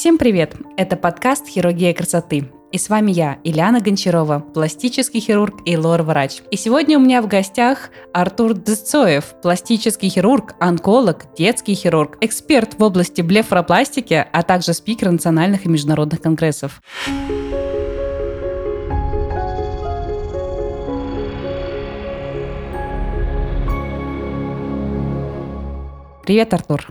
Всем привет! Это подкаст «Хирургия красоты». И с вами я, Ильяна Гончарова, пластический хирург и лор-врач. И сегодня у меня в гостях Артур Десцоев, пластический хирург, онколог, детский хирург, эксперт в области блефаропластики, а также спикер национальных и международных конгрессов. Привет, Артур.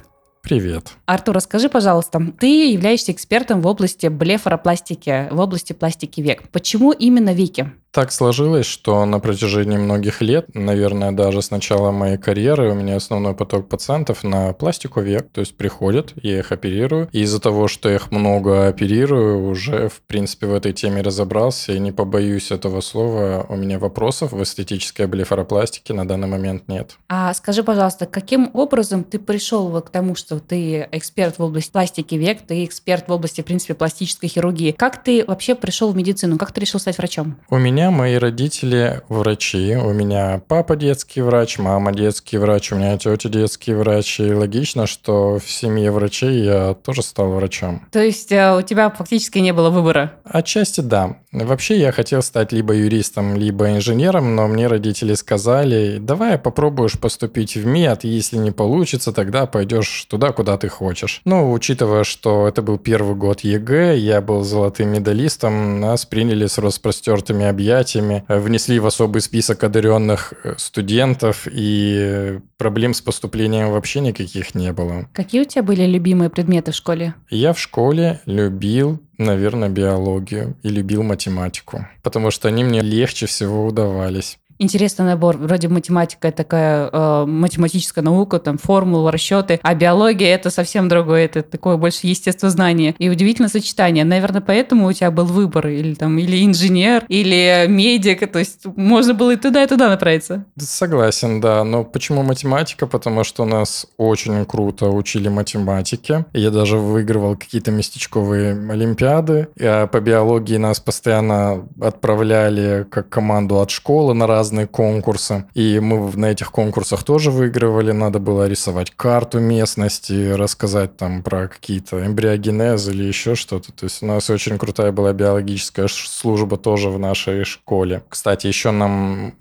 Привет. Артур, расскажи, пожалуйста, ты являешься экспертом в области блефаропластики, в области пластики век. Почему именно веки? Так сложилось, что на протяжении многих лет, наверное, даже с начала моей карьеры, у меня основной поток пациентов на пластику век, то есть приходят, я их оперирую. И из-за того, что я их много оперирую, уже, в принципе, в этой теме разобрался, и не побоюсь этого слова, у меня вопросов в эстетической блефаропластике на данный момент нет. А скажи, пожалуйста, каким образом ты пришел к тому, что ты эксперт в области пластики век, ты эксперт в области, в принципе, пластической хирургии? Как ты вообще пришел в медицину? Как ты решил стать врачом? У меня меня мои родители врачи. У меня папа детский врач, мама детский врач, у меня тетя детский врач. И логично, что в семье врачей я тоже стал врачом. То есть э, у тебя фактически не было выбора? Отчасти да. Вообще я хотел стать либо юристом, либо инженером, но мне родители сказали, давай попробуешь поступить в мед, если не получится, тогда пойдешь туда, куда ты хочешь. Ну, учитывая, что это был первый год ЕГЭ, я был золотым медалистом, нас приняли с распростертыми объятиями мероприятиями, э, внесли в особый список одаренных э, студентов, и проблем с поступлением вообще никаких не было. Какие у тебя были любимые предметы в школе? Я в школе любил наверное, биологию и любил математику, потому что они мне легче всего удавались интересный набор. Вроде математика такая э, математическая наука, там формулы, расчеты, а биология это совсем другое, это такое больше естествознание. И удивительное сочетание. Наверное, поэтому у тебя был выбор или там или инженер, или медик, то есть можно было и туда, и туда направиться. Согласен, да. Но почему математика? Потому что нас очень круто учили математике. Я даже выигрывал какие-то местечковые олимпиады. А по биологии нас постоянно отправляли как команду от школы на разные разные конкурсы. И мы на этих конкурсах тоже выигрывали. Надо было рисовать карту местности, рассказать там про какие-то эмбриогенезы или еще что-то. То есть у нас очень крутая была биологическая служба тоже в нашей школе. Кстати, еще нам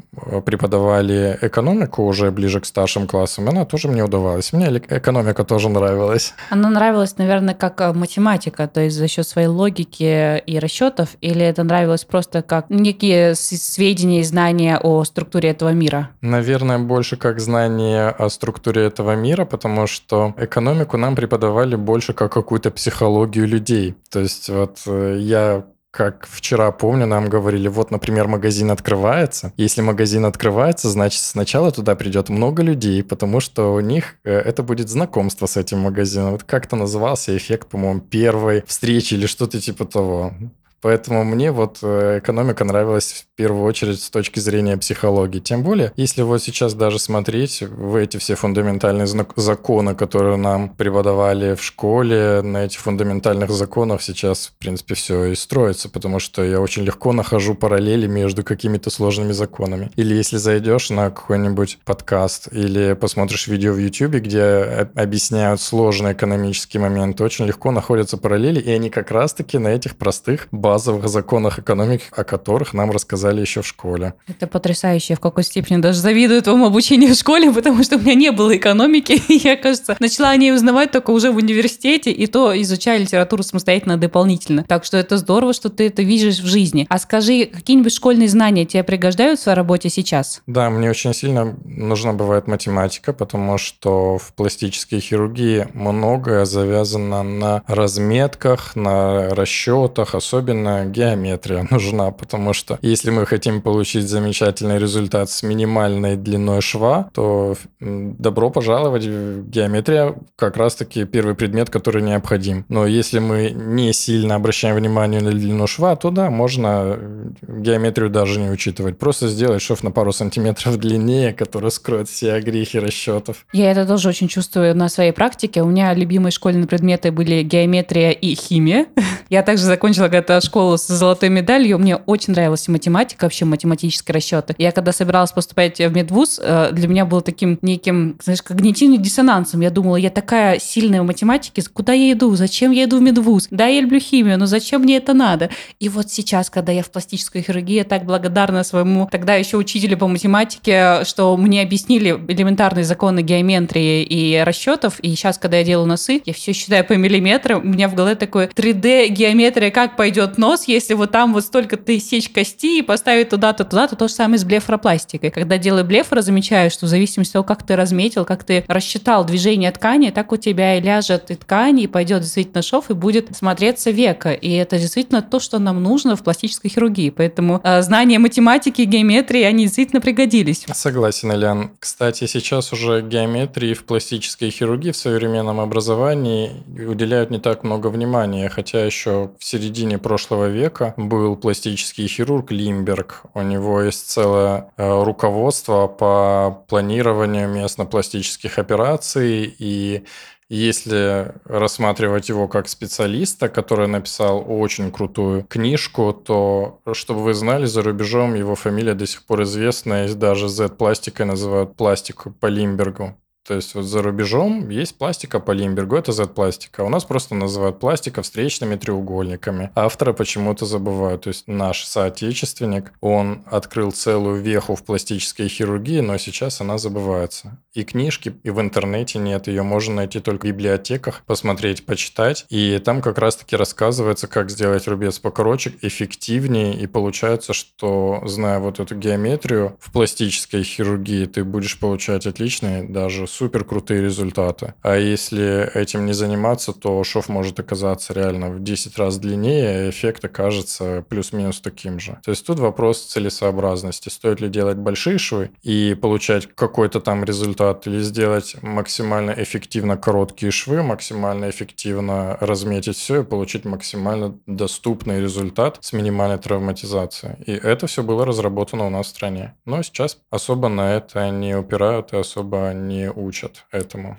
преподавали экономику уже ближе к старшим классам, она тоже мне удавалась. Мне экономика тоже нравилась. Она нравилась, наверное, как э, математика, то есть за счет своей логики и расчетов, или это нравилось просто как некие сведения и знания о структуре этого мира? Наверное, больше как знание о структуре этого мира, потому что экономику нам преподавали больше как какую-то психологию людей. То есть вот э, я как вчера помню, нам говорили, вот, например, магазин открывается. Если магазин открывается, значит, сначала туда придет много людей, потому что у них э, это будет знакомство с этим магазином. Вот как-то назывался эффект, по-моему, первой встречи или что-то типа того. Поэтому мне вот э, экономика нравилась в первую очередь с точки зрения психологии. Тем более, если вот сейчас даже смотреть в эти все фундаментальные законы, которые нам преподавали в школе, на этих фундаментальных законах сейчас, в принципе, все и строится, потому что я очень легко нахожу параллели между какими-то сложными законами. Или если зайдешь на какой-нибудь подкаст или посмотришь видео в YouTube, где объясняют сложные экономические моменты, очень легко находятся параллели, и они как раз-таки на этих простых законах экономики, о которых нам рассказали еще в школе. Это потрясающе. В какой степени даже завидую твоему обучению в школе, потому что у меня не было экономики. И я, кажется, начала о ней узнавать только уже в университете, и то изучая литературу самостоятельно дополнительно. Так что это здорово, что ты это видишь в жизни. А скажи, какие-нибудь школьные знания тебе пригождаются в работе сейчас? Да, мне очень сильно нужна бывает математика, потому что в пластической хирургии многое завязано на разметках, на расчетах, особенно именно геометрия нужна, потому что если мы хотим получить замечательный результат с минимальной длиной шва, то добро пожаловать. Геометрия как раз-таки первый предмет, который необходим. Но если мы не сильно обращаем внимание на длину шва, то да, можно э, геометрию даже не учитывать. Просто сделать шов на пару сантиметров длиннее, который скроет все огрехи расчетов. Я это тоже очень чувствую на своей практике. У меня любимые школьные предметы были геометрия и химия. Я также закончила когда школу с золотой медалью. Мне очень нравилась математика, вообще математические расчеты. Я когда собиралась поступать в медвуз, э, для меня было таким неким, знаешь, когнитивным диссонансом. Я думала, я такая сильная в математике, куда я иду, зачем я иду в медвуз? Да, я люблю химию, но зачем мне это надо? И вот сейчас, когда я в пластической хирургии, я так благодарна своему тогда еще учителю по математике, что мне объяснили элементарные законы геометрии и расчетов. И сейчас, когда я делаю носы, я все считаю по миллиметрам. У меня в голове такой 3D геометрия, как пойдет нос, если вот там вот столько ты сечь кости и поставить туда-то, туда-то. То же самое с блефаропластикой. Когда делаю блефоро, замечаю, что в зависимости от того, как ты разметил, как ты рассчитал движение ткани, так у тебя и ляжет и ткань, и пойдет действительно шов, и будет смотреться века. И это действительно то, что нам нужно в пластической хирургии. Поэтому э, знания математики, геометрии, они действительно пригодились. Согласен, Ильян. Кстати, сейчас уже геометрии в пластической хирургии в современном образовании уделяют не так много внимания, хотя еще в середине прошлого века был пластический хирург Лимберг. У него есть целое э, руководство по планированию местно-пластических операций и если рассматривать его как специалиста, который написал очень крутую книжку, то, чтобы вы знали, за рубежом его фамилия до сих пор известна, и даже Z-пластикой называют пластик по Лимбергу. То есть вот за рубежом есть пластика по Лимбергу, это Z-пластика. У нас просто называют пластика встречными треугольниками. Автора почему-то забывают. То есть наш соотечественник, он открыл целую веху в пластической хирургии, но сейчас она забывается. И книжки, и в интернете нет. Ее можно найти только в библиотеках, посмотреть, почитать. И там как раз-таки рассказывается, как сделать рубец покороче, эффективнее. И получается, что, зная вот эту геометрию в пластической хирургии, ты будешь получать отличные, даже супер крутые результаты. А если этим не заниматься, то шов может оказаться реально в 10 раз длиннее, а эффект окажется плюс-минус таким же. То есть тут вопрос целесообразности. Стоит ли делать большие швы и получать какой-то там результат, или сделать максимально эффективно короткие швы, максимально эффективно разметить все и получить максимально доступный результат с минимальной травматизацией. И это все было разработано у нас в стране. Но сейчас особо на это не упирают и особо не учат этому.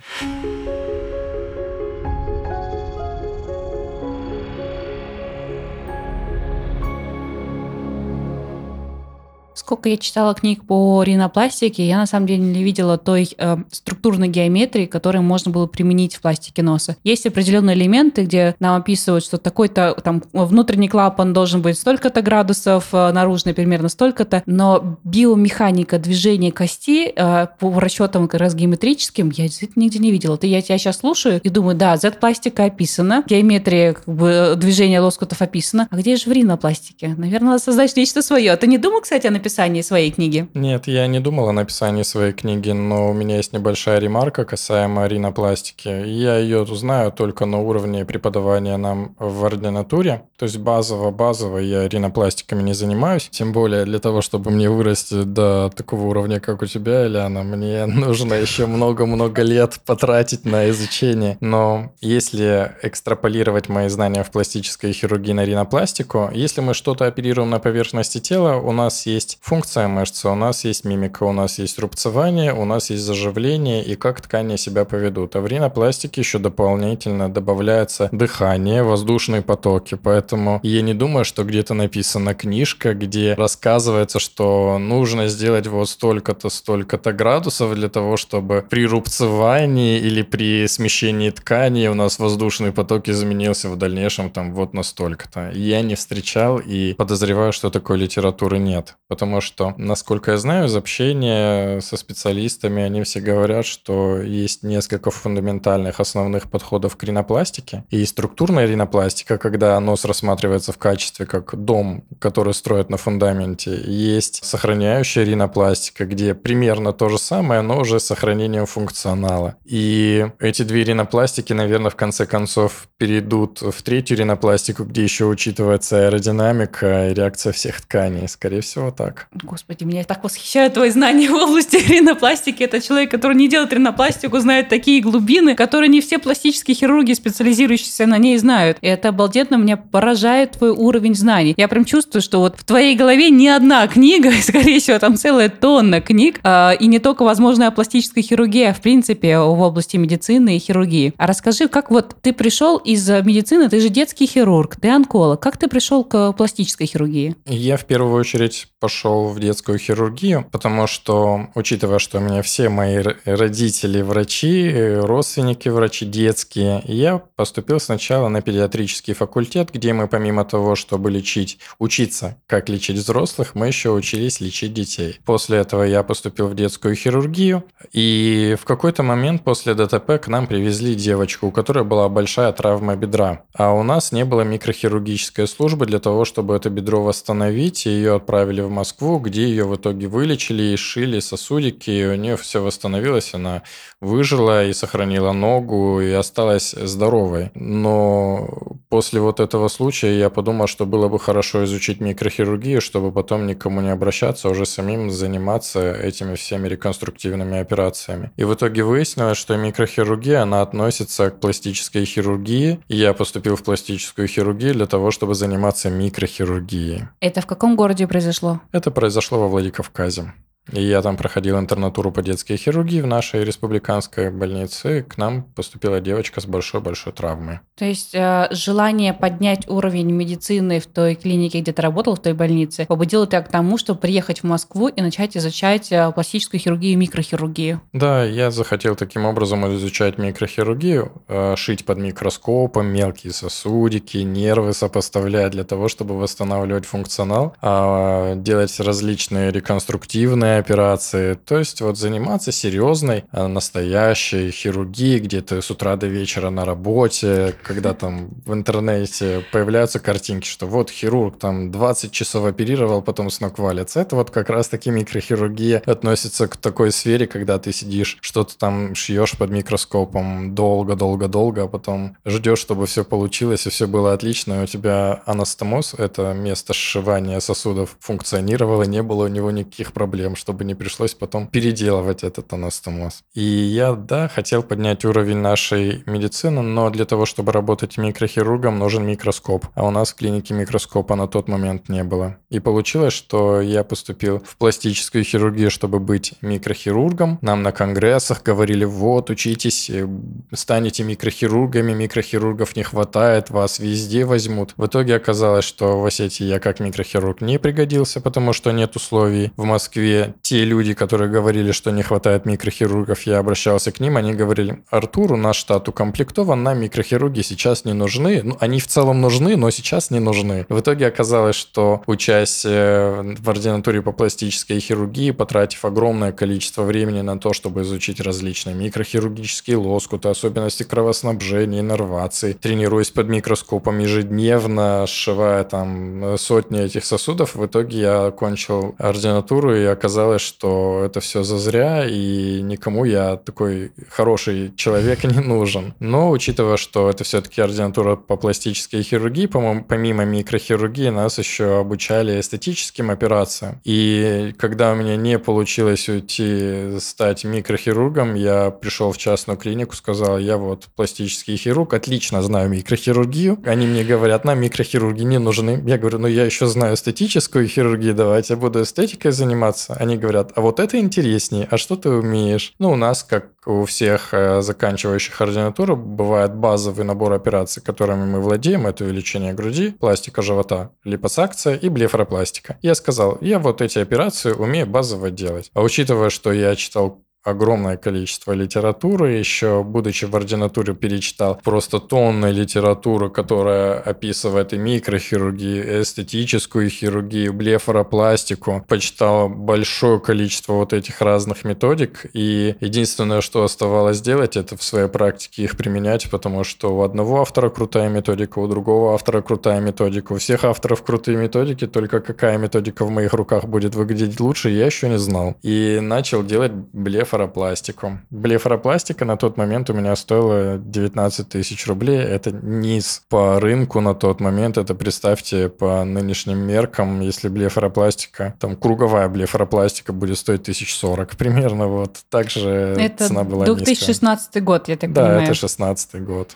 Сколько я читала книг по ринопластике, я на самом деле не видела той э, структурной геометрии, которую можно было применить в пластике носа. Есть определенные элементы, где нам описывают, что такой-то там внутренний клапан должен быть столько-то градусов, э, наружный примерно столько-то, но биомеханика движения кости э, по расчетам как раз геометрическим я действительно нигде не видела. Это я тебя сейчас слушаю и думаю, да, Z-пластика описана, геометрия как бы, движения лоскутов описана, а где же в ринопластике? Наверное, надо создать нечто свое. А ты не думал, кстати, о написании написании своей книги? Нет, я не думал о написании своей книги, но у меня есть небольшая ремарка касаемо ринопластики. Я ее знаю только на уровне преподавания нам в ординатуре. То есть базово-базово я ринопластиками не занимаюсь. Тем более для того, чтобы мне вырасти до такого уровня, как у тебя, Ильяна, мне нужно еще много-много лет потратить на изучение. Но если экстраполировать мои знания в пластической хирургии на ринопластику, если мы что-то оперируем на поверхности тела, у нас есть функция мышцы, у нас есть мимика, у нас есть рубцевание, у нас есть заживление и как ткани себя поведут. А в ринопластике еще дополнительно добавляется дыхание, воздушные потоки. Поэтому я не думаю, что где-то написана книжка, где рассказывается, что нужно сделать вот столько-то, столько-то градусов для того, чтобы при рубцевании или при смещении ткани у нас воздушный поток изменился в дальнейшем там вот настолько-то. Я не встречал и подозреваю, что такой литературы нет. Потому что, насколько я знаю, из общения со специалистами они все говорят, что есть несколько фундаментальных основных подходов к ринопластике. И структурная ринопластика, когда нос рассматривается в качестве как дом, который строят на фундаменте. Есть сохраняющая ринопластика, где примерно то же самое, но уже с сохранением функционала. И эти две ринопластики, наверное, в конце концов перейдут в третью ринопластику, где еще учитывается аэродинамика и реакция всех тканей. Скорее всего, так. Господи, меня так восхищают твои знания в области ринопластики. Это человек, который не делает ринопластику, знает такие глубины, которые не все пластические хирурги, специализирующиеся на ней, знают. И это обалденно меня поражает твой уровень знаний. Я прям чувствую, что вот в твоей голове не одна книга, скорее всего, там целая тонна книг, э, и не только, возможно, о пластической хирургии, а в принципе в области медицины и хирургии. А расскажи, как вот ты пришел из медицины, ты же детский хирург, ты онколог, как ты пришел к пластической хирургии? Я в первую очередь пошел в детскую хирургию, потому что, учитывая, что у меня все мои родители врачи, родственники врачи детские, я поступил сначала на педиатрический факультет, где мы помимо того, чтобы лечить, учиться, как лечить взрослых, мы еще учились лечить детей. После этого я поступил в детскую хирургию, и в какой-то момент после ДТП к нам привезли девочку, у которой была большая травма бедра, а у нас не было микрохирургической службы для того, чтобы это бедро восстановить, и ее отправили в Москву, где ее в итоге вылечили и шили сосудики, и у нее все восстановилось, она выжила и сохранила ногу, и осталась здоровой. Но после вот этого случая я подумал, что было бы хорошо изучить микрохирургию, чтобы потом никому не обращаться, а уже самим заниматься этими всеми реконструктивными операциями. И в итоге выяснилось, что микрохирургия, она относится к пластической хирургии, и я поступил в пластическую хирургию для того, чтобы заниматься микрохирургией. Это в каком городе произошло? Это произошло во Владикавказе. И я там проходил интернатуру по детской хирургии в нашей республиканской больнице. К нам поступила девочка с большой-большой травмой. То есть э, желание поднять уровень медицины в той клинике, где ты работал, в той больнице, побудило тебя к тому, чтобы приехать в Москву и начать изучать э, пластическую хирургию и микрохирургию. Да, я захотел таким образом изучать микрохирургию, э, шить под микроскопом мелкие сосудики, нервы сопоставлять для того, чтобы восстанавливать функционал, а делать различные реконструктивные операции. То есть вот заниматься серьезной, а, настоящей хирургией, где ты с утра до вечера на работе, когда там в интернете появляются картинки, что вот хирург там 20 часов оперировал, потом с ног валится. Это вот как раз-таки микрохирургия относится к такой сфере, когда ты сидишь, что-то там шьешь под микроскопом долго-долго-долго, а потом ждешь, чтобы все получилось и все было отлично, и у тебя анастомоз, это место сшивания сосудов, функционировало, не было у него никаких проблем, что чтобы не пришлось потом переделывать этот анастомоз. И я, да, хотел поднять уровень нашей медицины, но для того, чтобы работать микрохирургом, нужен микроскоп. А у нас в клинике микроскопа на тот момент не было. И получилось, что я поступил в пластическую хирургию, чтобы быть микрохирургом. Нам на конгрессах говорили, вот, учитесь, э, станете микрохирургами, микрохирургов не хватает, вас везде возьмут. В итоге оказалось, что в Осетии я как микрохирург не пригодился, потому что нет условий. В Москве те люди, которые говорили, что не хватает микрохирургов, я обращался к ним, они говорили, Артуру наш штат укомплектован, нам микрохирурги сейчас не нужны. Ну, они в целом нужны, но сейчас не нужны. В итоге оказалось, что учась в ординатуре по пластической хирургии, потратив огромное количество времени на то, чтобы изучить различные микрохирургические лоскуты, особенности кровоснабжения, иннервации, тренируясь под микроскопом ежедневно, сшивая там сотни этих сосудов, в итоге я окончил ординатуру и оказалось, оказалось, что это все зазря, и никому я такой хороший человек не нужен. Но учитывая, что это все-таки ординатура по пластической хирургии, по помимо микрохирургии, нас еще обучали эстетическим операциям. И когда у меня не получилось уйти стать микрохирургом, я пришел в частную клинику, сказал, я вот пластический хирург, отлично знаю микрохирургию. Они мне говорят, нам микрохирурги не нужны. Я говорю, ну я еще знаю эстетическую хирургию, давайте я буду эстетикой заниматься. Они говорят, а вот это интереснее, а что ты умеешь? Ну, у нас, как у всех э, заканчивающих ординатуру, бывает базовый набор операций, которыми мы владеем. Это увеличение груди, пластика живота, липосакция и блефаропластика. Я сказал, я вот эти операции умею базово делать. А учитывая, что я читал огромное количество литературы. Еще, будучи в ординатуре, перечитал просто тонны литературы, которая описывает и микрохирургию, и эстетическую хирургию, блефаропластику. Почитал большое количество вот этих разных методик. И единственное, что оставалось делать, это в своей практике их применять, потому что у одного автора крутая методика, у другого автора крутая методика. У всех авторов крутые методики, только какая методика в моих руках будет выглядеть лучше, я еще не знал. И начал делать блеф блефаропластику. Блефаропластика на тот момент у меня стоила 19 тысяч рублей. Это низ по рынку на тот момент. Это, представьте, по нынешним меркам, если блефаропластика, там круговая блефаропластика будет стоить 1040 примерно. Вот так же это цена была 2016 низкая. год, я так да, понимаю. Да, это 16 год.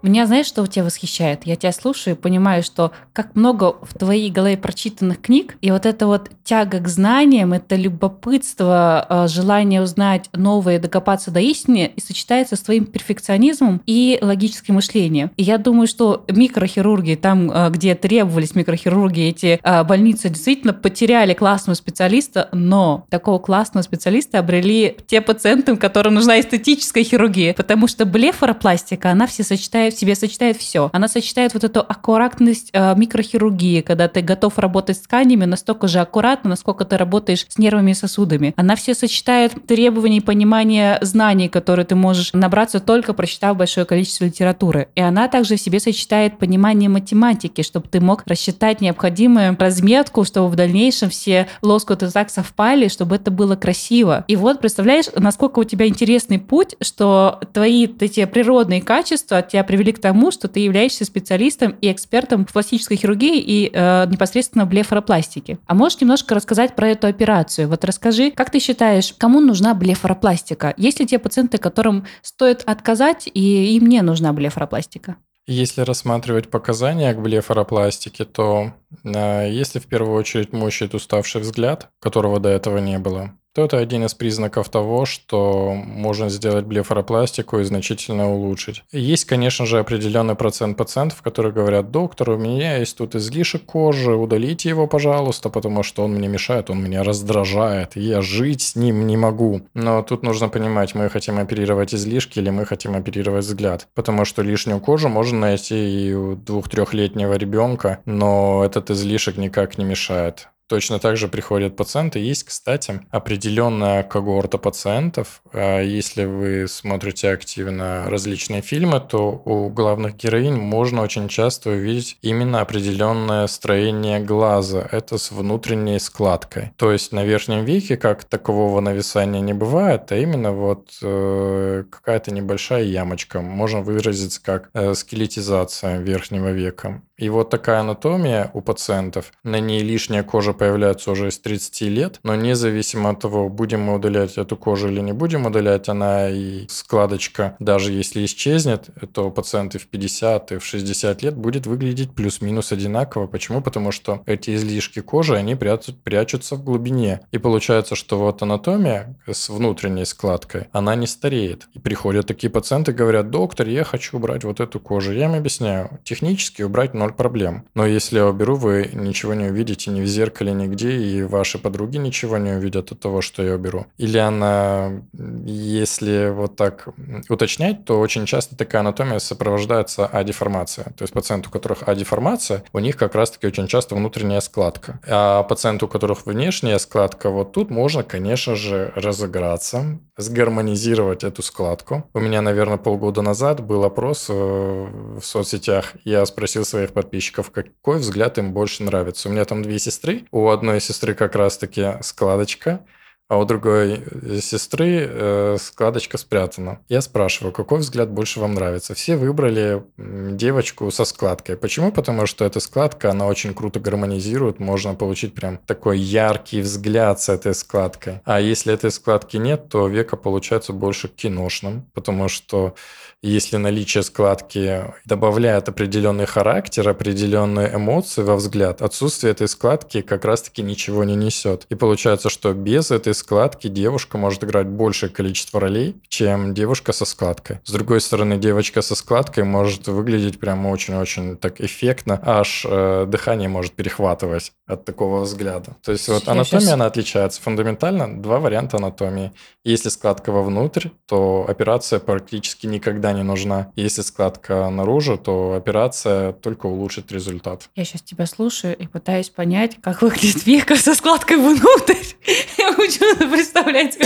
Меня, знаешь, что у тебя восхищает? Я тебя слушаю и понимаю, что как много в твоей голове прочитанных книг, и вот эта вот тяга к знаниям, это любопытство, а, желание узнать новое, докопаться до истины, и сочетается с твоим перфекционизмом и логическим мышлением. И я думаю, что микрохирурги, там, а, где требовались микрохирурги, эти а, больницы действительно потеряли классного специалиста, но такого классного специалиста обрели те пациенты, которым нужна эстетическая хирургия, потому что блефаропластика, она все сочетает сочетает в себе, сочетает все. Она сочетает вот эту аккуратность э, микрохирургии, когда ты готов работать с тканями настолько же аккуратно, насколько ты работаешь с нервами и сосудами. Она все сочетает требования и понимание знаний, которые ты можешь набраться только прочитав большое количество литературы. И она также в себе сочетает понимание математики, чтобы ты мог рассчитать необходимую разметку, чтобы в дальнейшем все лоскуты так совпали, чтобы это было красиво. И вот представляешь, насколько у тебя интересный путь, что твои эти природные качества от тебя привели к тому, что ты являешься специалистом и экспертом в пластической хирургии и э, непосредственно в блефаропластике. А можешь немножко рассказать про эту операцию? Вот расскажи, как ты считаешь, кому нужна блефаропластика? Есть ли те пациенты, которым стоит отказать, и им не нужна блефаропластика? Если рассматривать показания к блефаропластике, то э, если в первую очередь мучает уставший взгляд, которого до этого не было, то это один из признаков того, что можно сделать блефаропластику и значительно улучшить. Есть, конечно же, определенный процент пациентов, которые говорят, доктор, у меня есть тут излишек кожи, удалите его, пожалуйста, потому что он мне мешает, он меня раздражает, я жить с ним не могу. Но тут нужно понимать, мы хотим оперировать излишки или мы хотим оперировать взгляд, потому что лишнюю кожу можно найти и у двух-трехлетнего ребенка, но этот излишек никак не мешает. Точно так же приходят пациенты. Есть, кстати, определенная когорта пациентов. А если вы смотрите активно различные фильмы, то у главных героинь можно очень часто увидеть именно определенное строение глаза. Это с внутренней складкой. То есть на верхнем веке как такового нависания не бывает, а именно вот э, какая-то небольшая ямочка. Можно выразить как э, скелетизация верхнего века. И вот такая анатомия у пациентов. На ней лишняя кожа появляется уже из 30 лет, но независимо от того, будем мы удалять эту кожу или не будем удалять, она и складочка, даже если исчезнет, то пациенты в 50 и в 60 лет будет выглядеть плюс-минус одинаково. Почему? Потому что эти излишки кожи, они прячут, прячутся в глубине. И получается, что вот анатомия с внутренней складкой, она не стареет. И приходят такие пациенты, говорят, доктор, я хочу убрать вот эту кожу. Я им объясняю, технически убрать ноль проблем. Но если я уберу, вы ничего не увидите ни в зеркале, нигде, и ваши подруги ничего не увидят от того, что я уберу. Или она, если вот так уточнять, то очень часто такая анатомия сопровождается адеформацией. То есть пациенты, у которых адеформация, у них как раз-таки очень часто внутренняя складка. А пациенты, у которых внешняя складка, вот тут можно, конечно же, разыграться, сгармонизировать эту складку. У меня, наверное, полгода назад был опрос э, в соцсетях. Я спросил своих подписчиков, какой взгляд им больше нравится. У меня там две сестры. У одной сестры как раз-таки складочка, а у другой сестры э, складочка спрятана. Я спрашиваю, какой взгляд больше вам нравится? Все выбрали девочку со складкой. Почему? Потому что эта складка, она очень круто гармонизирует, можно получить прям такой яркий взгляд с этой складкой. А если этой складки нет, то века получается больше киношным, потому что если наличие складки добавляет определенный характер, определенные эмоции во взгляд, отсутствие этой складки как раз-таки ничего не несет. И получается, что без этой складки девушка может играть большее количество ролей, чем девушка со складкой. С другой стороны, девочка со складкой может выглядеть прямо очень-очень так эффектно, аж э, дыхание может перехватывать от такого взгляда. То есть вот анатомия, сейчас... она отличается фундаментально. Два варианта анатомии. Если складка вовнутрь, то операция практически никогда не нужна. Если складка наружу, то операция только улучшит результат. Я сейчас тебя слушаю и пытаюсь понять, как выглядит века со складкой внутрь. Я хочу представляете,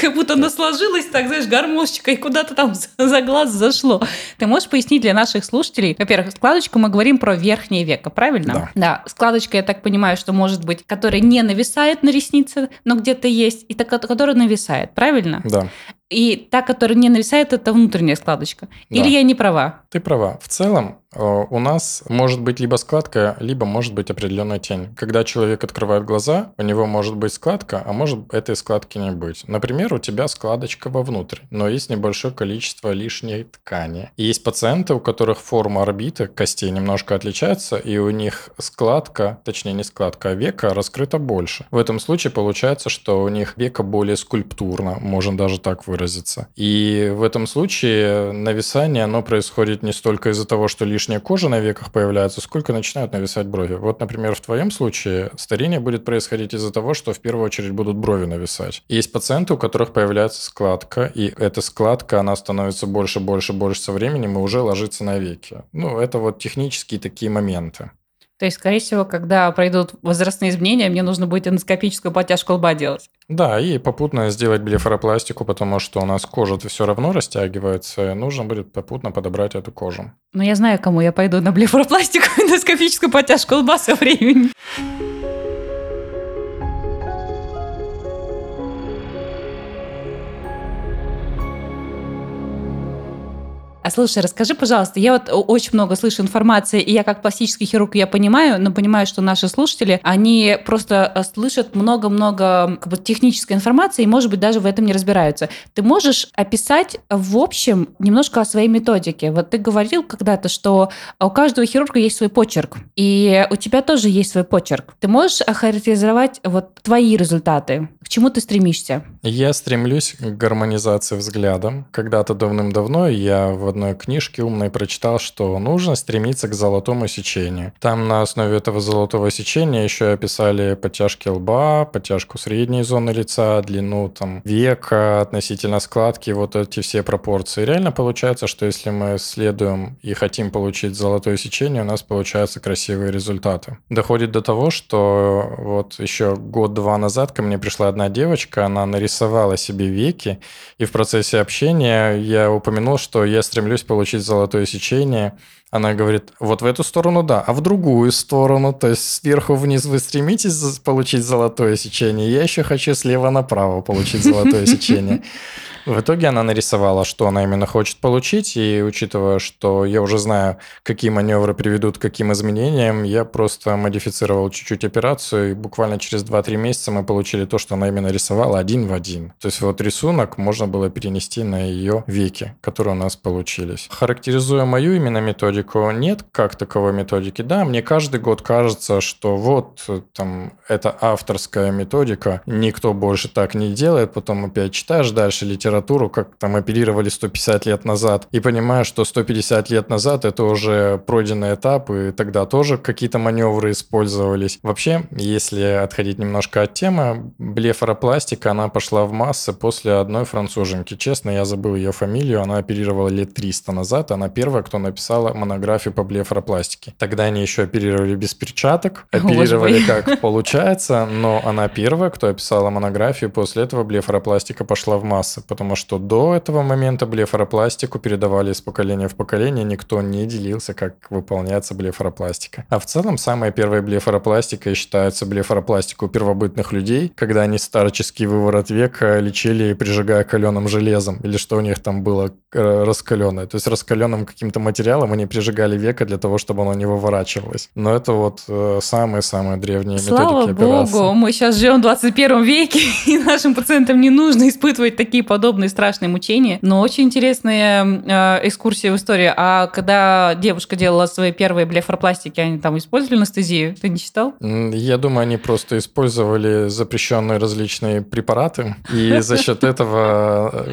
как будто она сложилась, так, знаешь, гармошечкой, куда-то там за глаз зашло. Ты можешь пояснить для наших слушателей? Во-первых, складочку мы говорим про верхнее веко, правильно? Да. Да, складочка, я так понимаю, что может быть, которая не нависает на реснице, но где-то есть, и та, которая нависает, правильно? Да. И та, которая не нависает, это внутренняя складочка. Или Да. я не права? Ты права. В целом э, у нас может быть либо складка, либо может быть определенная тень. Когда человек открывает глаза, у него может быть складка, а может этой складки не быть. Например, у тебя складочка вовнутрь, но есть небольшое количество лишней ткани. И есть пациенты, у которых форма орбиты костей немножко отличается, и у них складка, точнее не складка, а века раскрыта больше. В этом случае получается, что у них века более скульптурно, можно даже так выразиться. И в этом случае нависание, оно происходит не столько из-за того, что лишняя кожа на веках появляется, сколько начинают нависать брови. Вот, например, в твоем случае старение будет происходить из-за того, что в первую очередь будут брови нависать. Есть пациенты, у которых появляется складка, и эта складка, она становится больше, больше, больше со временем и уже ложится на веки. Ну, это вот технические такие моменты. То есть, скорее всего, когда пройдут возрастные изменения, мне нужно будет эндоскопическую подтяжку лба делать. Да, и попутно сделать блефаропластику, потому что у нас кожа-то все равно растягивается, и нужно будет попутно подобрать эту кожу. Но я знаю, кому я пойду на блефаропластику, эндоскопическую подтяжку лба со временем. Слушай, расскажи, пожалуйста, я вот очень много слышу информации, и я как пластический хирург я понимаю, но понимаю, что наши слушатели, они просто э, слышат много-много как бы, технической информации и, может быть, даже в этом не разбираются. Ты можешь описать в общем немножко о своей методике? Вот ты говорил когда-то, что у каждого хирурга есть свой почерк, и у тебя тоже есть свой почерк. Ты можешь охарактеризовать вот твои результаты? К чему ты стремишься? Я стремлюсь к гармонизации взгляда. Когда-то давным-давно я в одной книжке умной прочитал, что нужно стремиться к золотому сечению. Там на основе этого золотого сечения еще описали подтяжки лба, подтяжку средней зоны лица, длину там века относительно складки, вот эти все пропорции. Реально получается, что если мы следуем и хотим получить золотое сечение, у нас получаются красивые результаты. Доходит до того, что вот еще год-два назад ко мне пришла одна девочка, она нарисовала себе веки, и в процессе общения я упомянул, что я стремлюсь получить золотое сечение. Она говорит, вот в эту сторону да, а в другую сторону, то есть сверху вниз вы стремитесь получить золотое сечение, я еще хочу слева направо получить золотое сечение. В итоге она нарисовала, что она именно хочет получить, и учитывая, что я уже знаю, какие маневры приведут к каким изменениям, я просто модифицировал чуть-чуть операцию, и буквально через 2-3 месяца мы получили то, что она именно рисовала один в один. То есть вот рисунок можно было перенести на ее веки, которые у нас получились. Характеризуя мою именно методику, нет как таковой методики. Да, мне каждый год кажется, что вот там это авторская методика, никто больше так не делает, потом опять читаешь дальше литературу, как там оперировали 150 лет назад, и понимаешь, что 150 лет назад это уже пройденный этап, и тогда тоже какие-то маневры использовались. Вообще, если отходить немножко от темы, блефаропластика, она пошла в массы после одной француженки. Честно, я забыл ее фамилию, она оперировала лет 300 назад, она первая, кто написала монографию по блефаропластике. Тогда они еще оперировали без перчаток, оперировали как получается, но она первая, кто описала монографию, после этого блефаропластика пошла в массы, потому что до этого момента блефаропластику передавали из поколения в поколение, никто не делился, как выполняется блефаропластика. А в целом, самая первая блефаропластика считается блефаропластику первобытных людей, когда они старческий выворот века лечили, прижигая каленым железом, или что у них там было э, раскаленное. То есть раскаленным каким-то материалом они прижигали века для того, чтобы оно не выворачивалось. Но это вот э, самые-самые древние Слава методики богу, операции. мы сейчас живем в 21 веке, и нашим пациентам не нужно испытывать такие подобные страшные мучения. Но очень интересная э, экскурсия в историю. А когда девушка делала свои первые блефаропластики, они там использовали анестезию? Ты не читал? Я думаю, они просто использовали запрещенные различные препараты, и за счет этого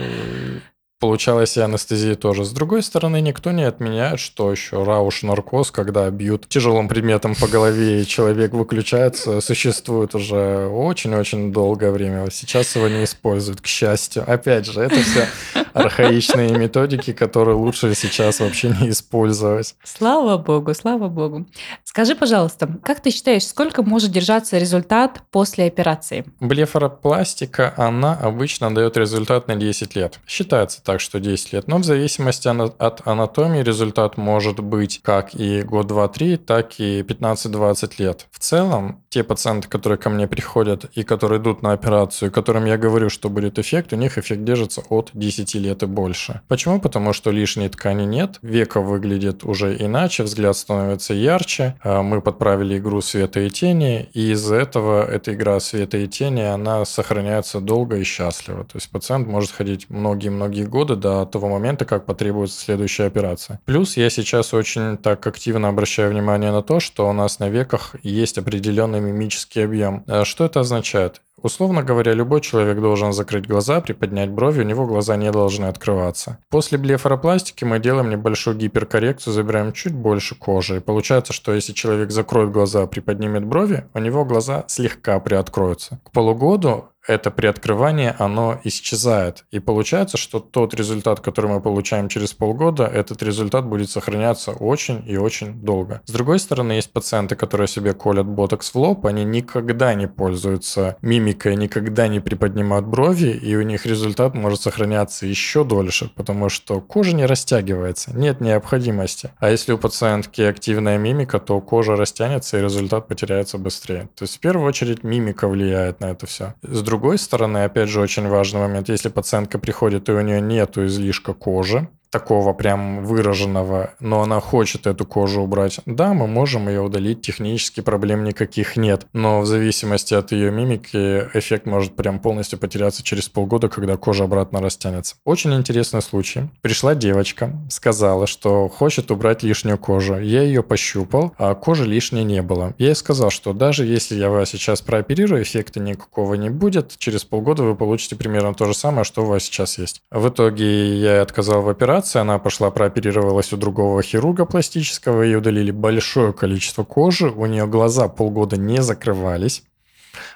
получалась и анестезия тоже. С другой стороны, никто не отменяет, что еще рауш-наркоз, когда бьют тяжелым предметом по голове, и человек выключается, существует уже очень-очень долгое время. Сейчас его не используют, к счастью. Опять же, это все архаичные методики, которые лучше сейчас вообще не использовать. Слава богу, слава богу. Скажи, пожалуйста, как ты считаешь, сколько может держаться результат после операции? Блефаропластика, она обычно дает результат на 10 лет. Считается так, что 10 лет. Но в зависимости от анатомии результат может быть как и год, два, три, так и 15-20 лет. В целом, те пациенты, которые ко мне приходят и которые идут на операцию, которым я говорю, что будет эффект, у них эффект держится от 10 лет и больше. Почему? Потому что лишней ткани нет, века выглядит уже иначе, взгляд становится ярче, а мы подправили игру света и тени, и из-за этого эта игра света и тени, она сохраняется долго и счастливо. То есть пациент может ходить многие-многие годы до того момента, как потребуется следующая операция. Плюс я сейчас очень так активно обращаю внимание на то, что у нас на веках есть определенный мимический объем. А что это означает? Условно говоря, любой человек должен закрыть глаза, приподнять брови, у него глаза не должны открываться. После блефаропластики мы делаем небольшую гиперкоррекцию, забираем чуть больше кожи. И получается, что если человек закроет глаза, приподнимет брови, у него глаза слегка приоткроются. К полугоду это приоткрывание, оно исчезает. И получается, что тот результат, который мы получаем через полгода, этот результат будет сохраняться очень и очень долго. С другой стороны, есть пациенты, которые себе колят ботокс в лоб, они никогда не пользуются мимикой, никогда не приподнимают брови, и у них результат может сохраняться еще дольше, потому что кожа не растягивается, нет необходимости. А если у пациентки активная мимика, то кожа растянется, и результат потеряется быстрее. То есть в первую очередь мимика влияет на это все. С другой другой стороны, опять же, очень важный момент, если пациентка приходит и у нее нет излишка кожи, такого прям выраженного, но она хочет эту кожу убрать, да, мы можем ее удалить, технически проблем никаких нет. Но в зависимости от ее мимики эффект может прям полностью потеряться через полгода, когда кожа обратно растянется. Очень интересный случай. Пришла девочка, сказала, что хочет убрать лишнюю кожу. Я ее пощупал, а кожи лишней не было. Я ей сказал, что даже если я вас сейчас прооперирую, эффекта никакого не будет. Через полгода вы получите примерно то же самое, что у вас сейчас есть. В итоге я отказал в операции, операции. Она пошла прооперировалась у другого хирурга пластического, ей удалили большое количество кожи, у нее глаза полгода не закрывались.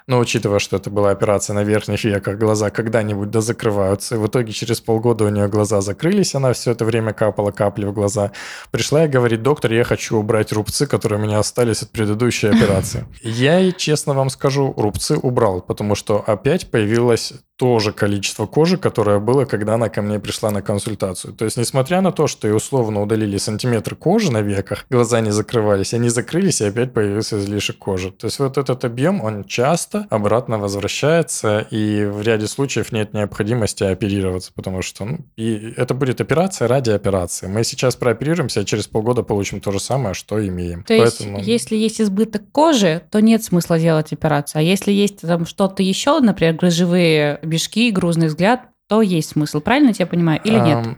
Но учитывая, что это была операция на верхних веках, глаза когда-нибудь да закрываются. И в итоге через полгода у нее глаза закрылись, она все это время капала капли в глаза. Пришла и говорит, доктор, я хочу убрать рубцы, которые у меня остались от предыдущей операции. Я ей, честно вам скажу, рубцы убрал, потому что опять появилась то же количество кожи, которое было, когда она ко мне пришла на консультацию. То есть, несмотря на то, что и условно удалили сантиметр кожи на веках, глаза не закрывались, они закрылись, и опять появился излишек кожи. То есть, вот этот объем, он часто обратно возвращается, и в ряде случаев нет необходимости оперироваться, потому что ну, и это будет операция ради операции. Мы сейчас прооперируемся, а через полгода получим то же самое, что имеем. То Поэтому... есть, если есть избыток кожи, то нет смысла делать операцию. А если есть там что-то еще, например, грыжевые бежки, грузный взгляд, то есть смысл. Правильно я понимаю или нет?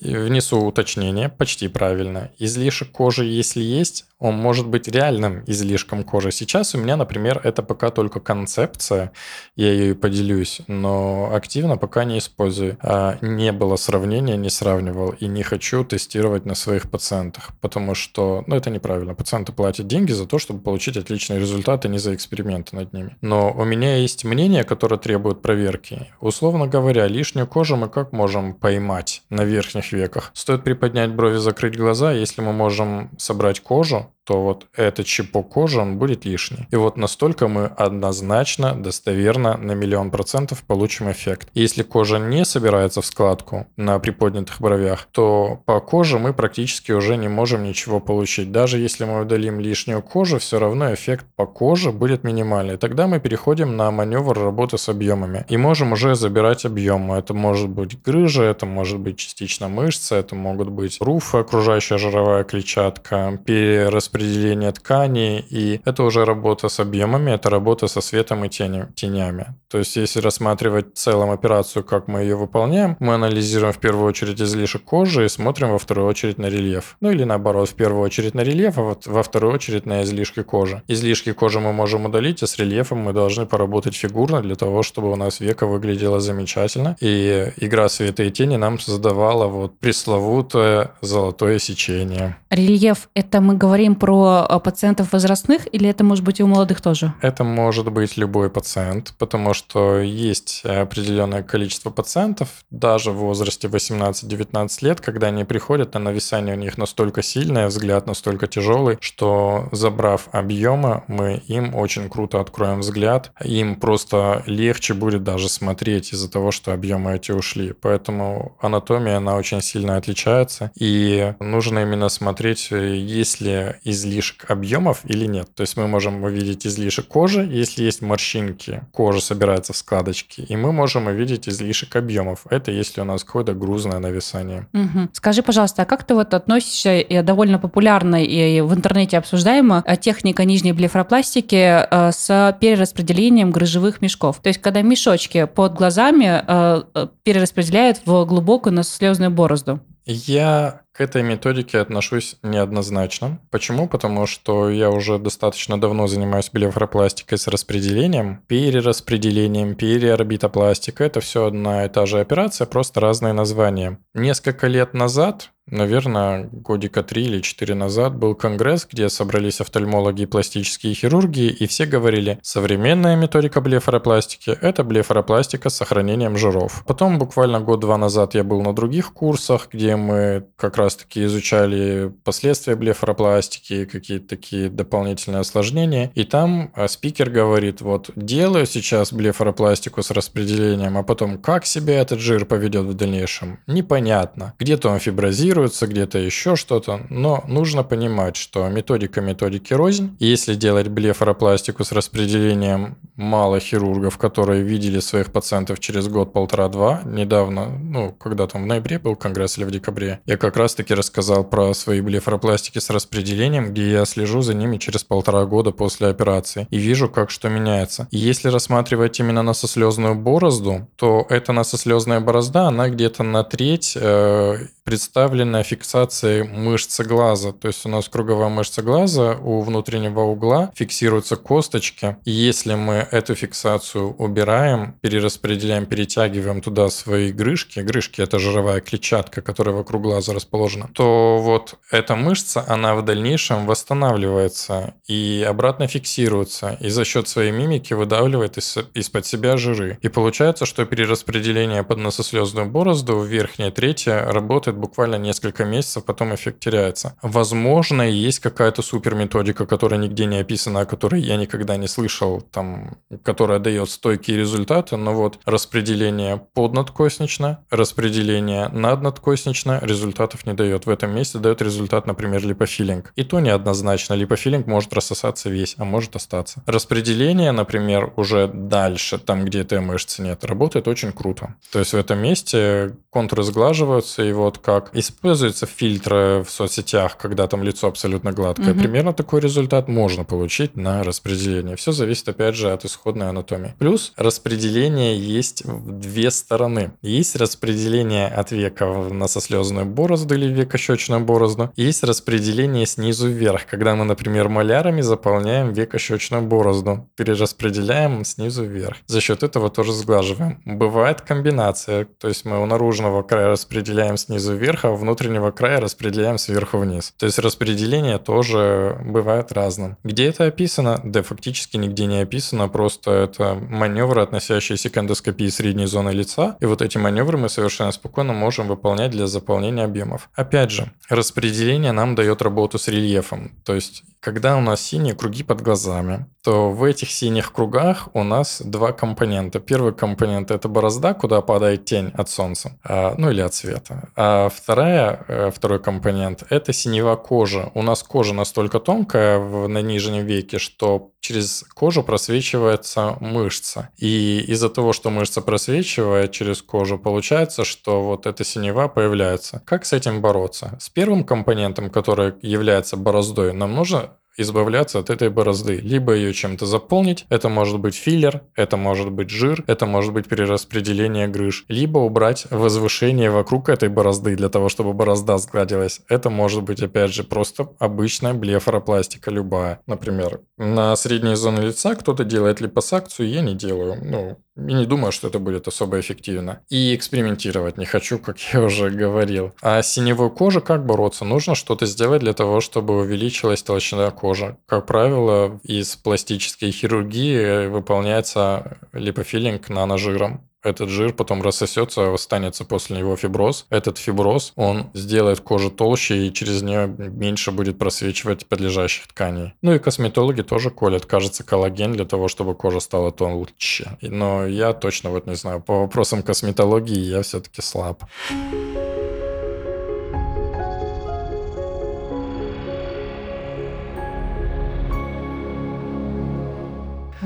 Внесу уточнение, почти правильно. Излишек кожи, если есть, он может быть реальным излишком кожи. Сейчас у меня, например, это пока только концепция, я ее поделюсь, но активно пока не использую. А не было сравнения, не сравнивал и не хочу тестировать на своих пациентах, потому что, ну, это неправильно. Пациенты платят деньги за то, чтобы получить отличные результаты, не за эксперименты над ними. Но у меня есть мнение, которое требует проверки. Условно говоря, лишнюю кожу мы как можем поймать на верхних веках? Стоит приподнять брови, закрыть глаза, если мы можем собрать кожу, то вот этот чипок кожи, он будет лишний. И вот настолько мы однозначно, достоверно, на миллион процентов получим эффект. Если кожа не собирается в складку на приподнятых бровях, то по коже мы практически уже не можем ничего получить. Даже если мы удалим лишнюю кожу, все равно эффект по коже будет минимальный. Тогда мы переходим на маневр работы с объемами. И можем уже забирать объемы. Это может быть грыжа, это может быть частично мышца, это могут быть руфы, окружающая жировая клетчатка, перераз распределение ткани, и это уже работа с объемами, это работа со светом и тени, тенями. То есть, если рассматривать в целом операцию, как мы ее выполняем, мы анализируем в первую очередь излишек кожи и смотрим во вторую очередь на рельеф. Ну или наоборот, в первую очередь на рельеф, а вот во вторую очередь на излишки кожи. Излишки кожи мы можем удалить, а с рельефом мы должны поработать фигурно для того, чтобы у нас века выглядело замечательно. И игра света и тени нам создавала вот пресловутое золотое сечение. Рельеф – это мы говорим про э, пациентов возрастных или это может быть и у молодых тоже? Это может быть любой пациент, потому что есть определенное количество пациентов, даже в возрасте 18-19 лет, когда они приходят, а нависание у них настолько сильное, взгляд настолько тяжелый, что забрав объемы, мы им очень круто откроем взгляд, им просто легче будет даже смотреть из-за того, что объемы эти ушли. Поэтому анатомия, она очень сильно отличается, и нужно именно смотреть, есть ли излишек объемов или нет. То есть мы можем увидеть излишек кожи, если есть морщинки, кожа собирается в складочки, и мы можем увидеть излишек объемов. Это если у нас какое-то грузное нависание. Угу. Скажи, пожалуйста, а как ты вот относишься и довольно популярной и в интернете обсуждаема э, техника нижней блефропластики э, с перераспределением грыжевых мешков? То есть, когда мешочки под глазами э, перераспределяют в глубокую слезную борозду. Я к этой методике отношусь неоднозначно. Почему? Потому что я уже достаточно давно занимаюсь блефропластикой с распределением, перераспределением, переорбитопластикой. Это все одна и та же операция, просто разные названия. Несколько лет назад наверное, годика три или четыре назад был конгресс, где собрались офтальмологи и пластические хирурги, и все говорили, современная методика блефаропластики – это блефаропластика с сохранением жиров. Потом буквально год-два назад я был на других курсах, где мы как раз-таки изучали последствия блефаропластики, какие-то такие дополнительные осложнения, и там э, спикер говорит, вот делаю сейчас блефаропластику с распределением, а потом как себя этот жир поведет в дальнейшем, непонятно. Где-то он фиброзирует, адаптируется, где-то еще что-то, но нужно понимать, что методика методики рознь. Если делать блефаропластику с распределением мало хирургов, которые видели своих пациентов через год, полтора-два, недавно, ну, когда там в ноябре был конгресс или в декабре, я как раз-таки рассказал про свои блефаропластики с распределением, где я слежу за ними через полтора года после операции и вижу, как что меняется. И если рассматривать именно носослезную борозду, то эта носослезная борозда, она где-то на треть э, представлена фиксацией мышцы глаза. То есть у нас круговая мышца глаза, у внутреннего угла фиксируются косточки. И если мы эту фиксацию убираем, перераспределяем, перетягиваем туда свои грыжки, грыжки это жировая клетчатка, которая вокруг глаза расположена, то вот эта мышца, она в дальнейшем восстанавливается и обратно фиксируется, и за счет своей мимики выдавливает из- из-под себя жиры. И получается, что перераспределение под носослезную борозду в верхней трети работает буквально несколько месяцев, потом эффект теряется. Возможно, есть какая-то супер методика, которая нигде не описана, о которой я никогда не слышал, там, которая дает стойкие результаты, но вот распределение поднадкоснично, распределение наднадкоснично результатов не дает. В этом месте дает результат, например, липофилинг. И то неоднозначно. Липофилинг может рассосаться весь, а может остаться. Распределение, например, уже дальше, там, где этой мышцы нет, работает очень круто. То есть в этом месте контуры сглаживаются, и вот как используются фильтры в соцсетях, когда там лицо абсолютно гладкое. Угу. Примерно такой результат можно получить на распределение. Все зависит, опять же, от исходной анатомии. Плюс распределение есть в две стороны. Есть распределение от века в носослезную борозду или векощечную борозду. Есть распределение снизу вверх, когда мы, например, малярами заполняем векощечную борозду. Перераспределяем снизу вверх. За счет этого тоже сглаживаем. Бывает комбинация, то есть мы у наружного края распределяем снизу вверх, а внутреннего края распределяем сверху вниз. То есть распределение тоже бывает разным. Где это описано? Да, фактически нигде не описано, просто это маневры, относящиеся к эндоскопии средней зоны лица, и вот эти маневры мы совершенно спокойно можем выполнять для заполнения объемов. Опять же, распределение нам дает работу с рельефом, то есть когда у нас синие круги под глазами, что в этих синих кругах у нас два компонента. Первый компонент – это борозда, куда падает тень от солнца, а, ну или от света. А вторая, э, второй компонент – это синева кожи. У нас кожа настолько тонкая на нижнем веке, что через кожу просвечивается мышца. И из-за того, что мышца просвечивает через кожу, получается, что вот эта синева появляется. Как с этим бороться? С первым компонентом, который является бороздой, нам нужно избавляться от этой борозды. Либо ее чем-то заполнить, это может быть филлер, это может быть жир, это может быть перераспределение грыж. Либо убрать возвышение вокруг этой борозды для того, чтобы борозда сгладилась. Это может быть, опять же, просто обычная блефаропластика любая. Например, на средней зоне лица кто-то делает липосакцию, я не делаю. Ну, и не думаю, что это будет особо эффективно. И экспериментировать не хочу, как я уже говорил. А с синевой кожей как бороться? Нужно что-то сделать для того, чтобы увеличилась толщина кожи. Как правило, из пластической хирургии выполняется липофилинг наножиром этот жир потом рассосется, останется после него фиброз. Этот фиброз, он сделает кожу толще и через нее меньше будет просвечивать подлежащих тканей. Ну и косметологи тоже колят, кажется, коллаген для того, чтобы кожа стала толще. Но я точно вот не знаю, по вопросам косметологии я все-таки слаб.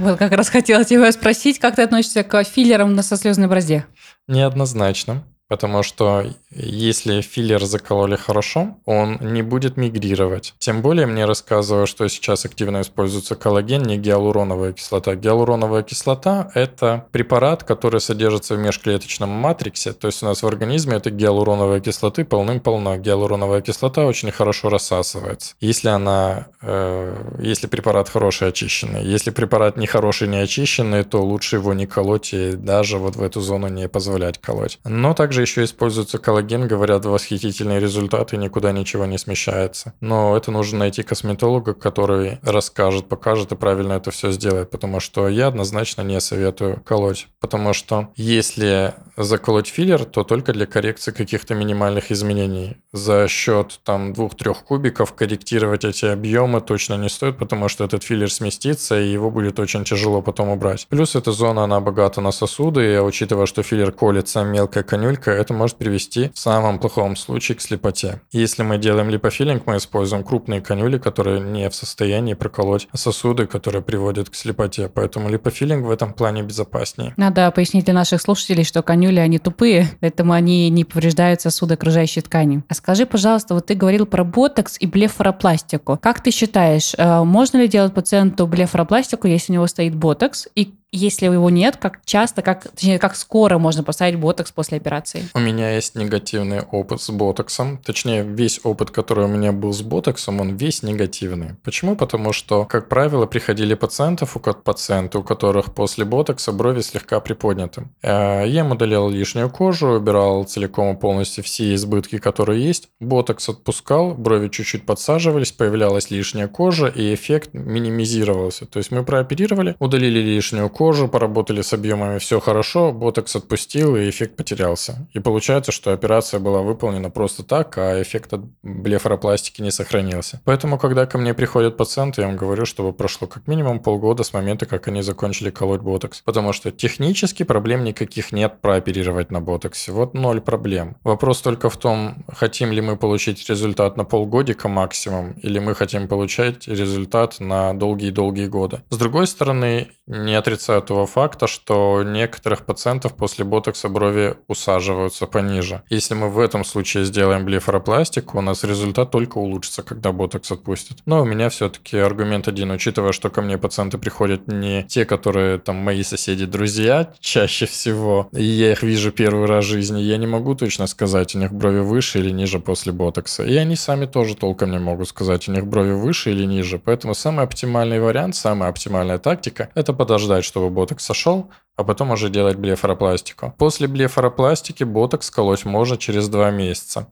Вот как раз хотела тебя спросить, как ты относишься к филлерам на сослезной борозде? Неоднозначно. Потому что если филлер закололи хорошо, он не будет мигрировать. Тем более мне рассказывают, что сейчас активно используется коллаген, не гиалуроновая кислота. Гиалуроновая кислота – это препарат, который содержится в межклеточном матриксе. То есть у нас в организме этой гиалуроновой кислоты полным-полно. Гиалуроновая кислота очень хорошо рассасывается. Если она, э, если препарат хороший, очищенный. Если препарат не хороший, не очищенный, то лучше его не колоть и даже вот в эту зону не позволять колоть. Но также еще используется коллаген, говорят, восхитительные результаты, никуда ничего не смещается. Но это нужно найти косметолога, который расскажет, покажет и правильно это все сделает, потому что я однозначно не советую колоть. Потому что если заколоть филлер, то только для коррекции каких-то минимальных изменений. За счет там двух-трех кубиков корректировать эти объемы точно не стоит, потому что этот филлер сместится, и его будет очень тяжело потом убрать. Плюс эта зона, она богата на сосуды, и учитывая, что филлер колется мелкой конюлькой, это может привести в самом плохом случае к слепоте. Если мы делаем липофилинг, мы используем крупные канюли, которые не в состоянии проколоть сосуды, которые приводят к слепоте. Поэтому липофилинг в этом плане безопаснее. Надо пояснить для наших слушателей, что канюли, они тупые, поэтому они не повреждают сосуды окружающей ткани. А скажи, пожалуйста, вот ты говорил про ботокс и блефаропластику. Как ты считаешь, э, можно ли делать пациенту блефаропластику, если у него стоит ботокс? И если его нет, как часто, как, точнее, как скоро можно поставить ботокс после операции? У меня есть негативный опыт с ботоксом. Точнее, весь опыт, который у меня был с ботоксом, он весь негативный. Почему? Потому что, как правило, приходили пациентов, у пациенты, у которых после ботокса брови слегка приподняты. Э, я им удалял лишнюю кожу, убирал целиком и полностью все избытки, которые есть. Ботокс отпускал, брови чуть-чуть подсаживались, появлялась лишняя кожа, и эффект минимизировался. То есть мы прооперировали, удалили лишнюю кожу, кожу, поработали с объемами, все хорошо, ботокс отпустил, и эффект потерялся. И получается, что операция была выполнена просто так, а эффект от блефаропластики не сохранился. Поэтому, когда ко мне приходят пациенты, я им говорю, чтобы прошло как минимум полгода с момента, как они закончили колоть ботокс. Потому что технически проблем никаких нет прооперировать на ботоксе. Вот ноль проблем. Вопрос только в том, хотим ли мы получить результат на полгодика максимум, или мы хотим получать результат на долгие-долгие годы. С другой стороны, не отрицаю отрицаю того факта, что некоторых пациентов после ботокса брови усаживаются пониже. Если мы в этом случае сделаем блефаропластику, у нас результат только улучшится, когда ботокс отпустит. Но у меня все-таки аргумент один, учитывая, что ко мне пациенты приходят не те, которые там мои соседи, друзья чаще всего, и я их вижу первый раз в жизни, я не могу точно сказать, у них брови выше или ниже после ботокса. И они сами тоже толком не могут сказать, у них брови выше или ниже. Поэтому самый оптимальный вариант, самая оптимальная тактика – это подождать, чтобы ботокс сошел, а потом уже делать блефаропластику. После блефаропластики ботокс колоть можно через 2 месяца.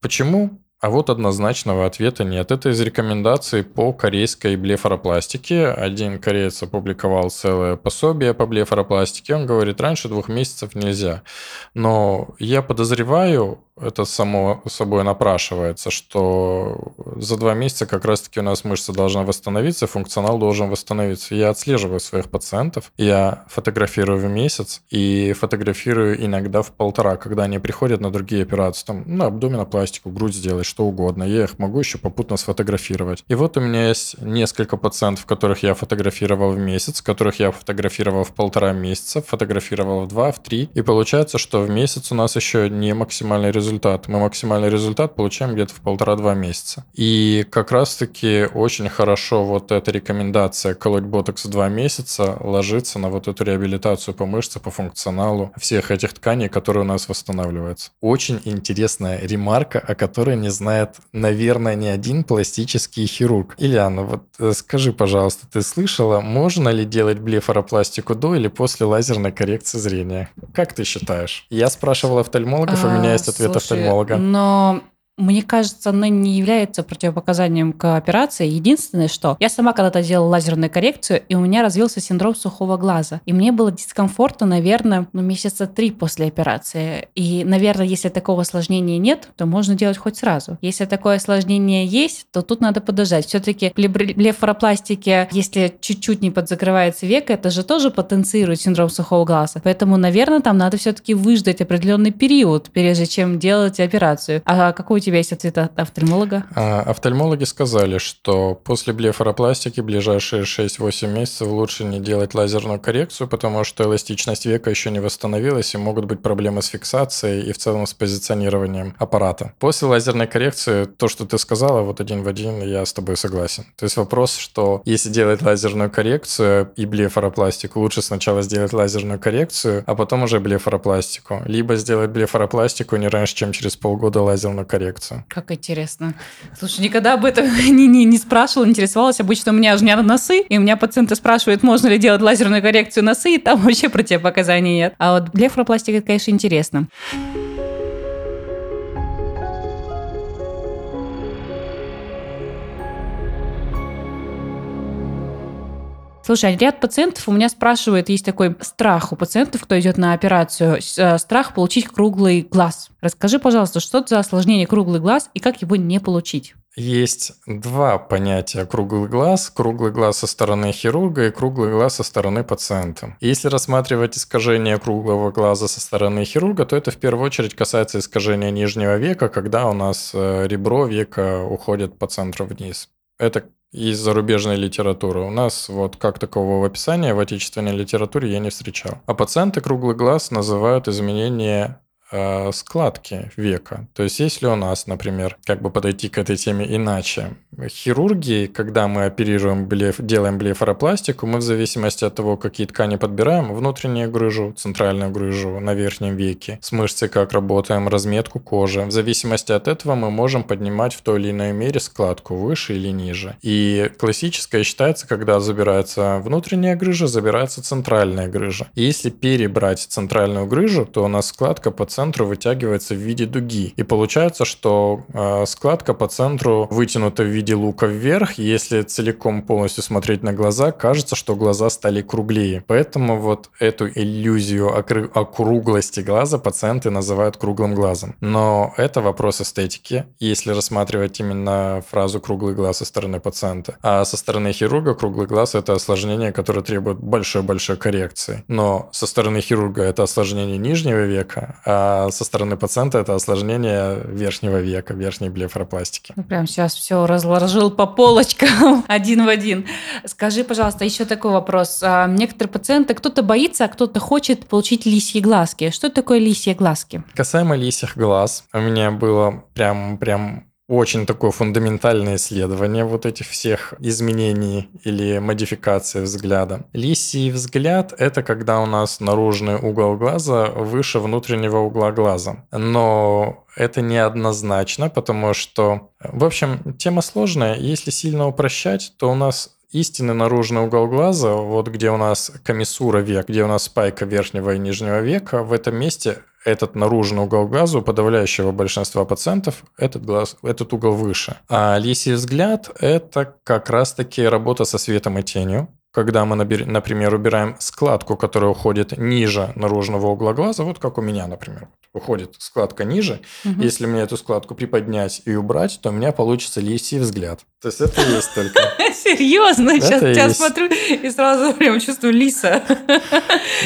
Почему? А вот однозначного ответа нет. Это из рекомендаций по корейской блефаропластике. Один кореец опубликовал целое пособие по блефаропластике. Он говорит, раньше двух месяцев нельзя. Но я подозреваю, это само собой напрашивается, что за два месяца как раз-таки у нас мышца должна восстановиться, функционал должен восстановиться. Я отслеживаю своих пациентов, я фотографирую в месяц и фотографирую иногда в полтора, когда они приходят на другие операции, там, на абдоминопластику, грудь сделать, что угодно. Я их могу еще попутно сфотографировать. И вот у меня есть несколько пациентов, которых я фотографировал в месяц, которых я фотографировал в полтора месяца, фотографировал в два, в три. И получается, что в месяц у нас еще не максимальный результат. Мы максимальный результат получаем где-то в полтора-два месяца. И как раз-таки очень хорошо вот эта рекомендация колоть ботокс два месяца ложится на вот эту реабилитацию по мышце, по функционалу всех этих тканей, которые у нас восстанавливаются. Очень интересная ремарка, о которой не знает, наверное, ни один пластический хирург. Ильяна, вот э, скажи, пожалуйста, ты слышала, можно ли делать блефаропластику до или после лазерной коррекции зрения? Как ты считаешь? Я спрашивал офтальмологов, а, у меня есть ответ слушай, офтальмолога. Но мне кажется, она не является противопоказанием к операции. Единственное, что я сама когда-то делала лазерную коррекцию, и у меня развился синдром сухого глаза. И мне было дискомфортно, наверное, ну, месяца три после операции. И, наверное, если такого осложнения нет, то можно делать хоть сразу. Если такое осложнение есть, то тут надо подождать. Все-таки при блефаропластике, если чуть-чуть не подзакрывается века, это же тоже потенцирует синдром сухого глаза. Поэтому, наверное, там надо все-таки выждать определенный период, прежде чем делать операцию. А какой тебя есть ответ от офтальмолога? А, офтальмологи сказали, что после блефаропластики ближайшие 6-8 месяцев лучше не делать лазерную коррекцию, потому что эластичность века еще не восстановилась, и могут быть проблемы с фиксацией и в целом с позиционированием аппарата. После лазерной коррекции, то, что ты сказала, вот один в один, я с тобой согласен. То есть вопрос, что если делать лазерную коррекцию и блефаропластику, лучше сначала сделать лазерную коррекцию, а потом уже блефаропластику. Либо сделать блефаропластику не раньше, чем через полгода лазерную коррекцию коррекцию. Как интересно. Слушай, никогда об этом не, не, не спрашивала, интересовалась. Обычно у меня у меня носы, и у меня пациенты спрашивают, можно ли делать лазерную коррекцию носы, и там вообще противопоказаний нет. А вот блефропластика, это, конечно, интересно. Слушай, ряд пациентов у меня спрашивает, есть такой страх у пациентов, кто идет на операцию, э, страх получить круглый глаз. Расскажи, пожалуйста, что это за осложнение круглый глаз и как его не получить? Есть два понятия круглый глаз. Круглый глаз со стороны хирурга и круглый глаз со стороны пациента. Если рассматривать искажение круглого глаза со стороны хирурга, то это в первую очередь касается искажения нижнего века, когда у нас э, ребро века уходит по центру вниз. Это из зарубежной литературы. У нас вот как такового описания в отечественной литературе я не встречал. А пациенты круглый глаз называют изменение складки века. То есть если у нас, например, как бы подойти к этой теме иначе, хирургии, когда мы оперируем, блеф, делаем блефаропластику, мы в зависимости от того, какие ткани подбираем, внутреннюю грыжу, центральную грыжу на верхнем веке, с мышцей как работаем, разметку кожи. В зависимости от этого мы можем поднимать в той или иной мере складку выше или ниже. И классическое считается, когда забирается внутренняя грыжа, забирается центральная грыжа. И если перебрать центральную грыжу, то у нас складка по центру вытягивается в виде дуги. И получается, что э, складка по центру вытянута в виде лука вверх. Если целиком полностью смотреть на глаза, кажется, что глаза стали круглее. Поэтому вот эту иллюзию округлости глаза пациенты называют круглым глазом. Но это вопрос эстетики, если рассматривать именно фразу «круглый глаз» со стороны пациента. А со стороны хирурга круглый глаз – это осложнение, которое требует большой-большой коррекции. Но со стороны хирурга это осложнение нижнего века, а а со стороны пациента это осложнение верхнего века, верхней блефаропластики. Ну, прям сейчас все разложил по полочкам один в один. Скажи, пожалуйста, еще такой вопрос. А, некоторые пациенты, кто-то боится, а кто-то хочет получить лисьи глазки. Что такое лисьи глазки? Касаемо лисьих глаз, у меня было прям, прям очень такое фундаментальное исследование вот этих всех изменений или модификаций взгляда. Лисий взгляд – это когда у нас наружный угол глаза выше внутреннего угла глаза. Но это неоднозначно, потому что, в общем, тема сложная. Если сильно упрощать, то у нас истинный наружный угол глаза, вот где у нас комиссура век, где у нас спайка верхнего и нижнего века, в этом месте этот наружный угол глаза у подавляющего большинства пациентов этот, глаз, этот угол выше. А лисий взгляд – это как раз-таки работа со светом и тенью. Когда мы, например, убираем складку, которая уходит ниже наружного угла глаза, вот как у меня, например, уходит складка ниже, угу. если мне эту складку приподнять и убрать, то у меня получится лисий взгляд. То есть это есть только. Серьезно? Сейчас я смотрю и сразу прям чувствую лиса.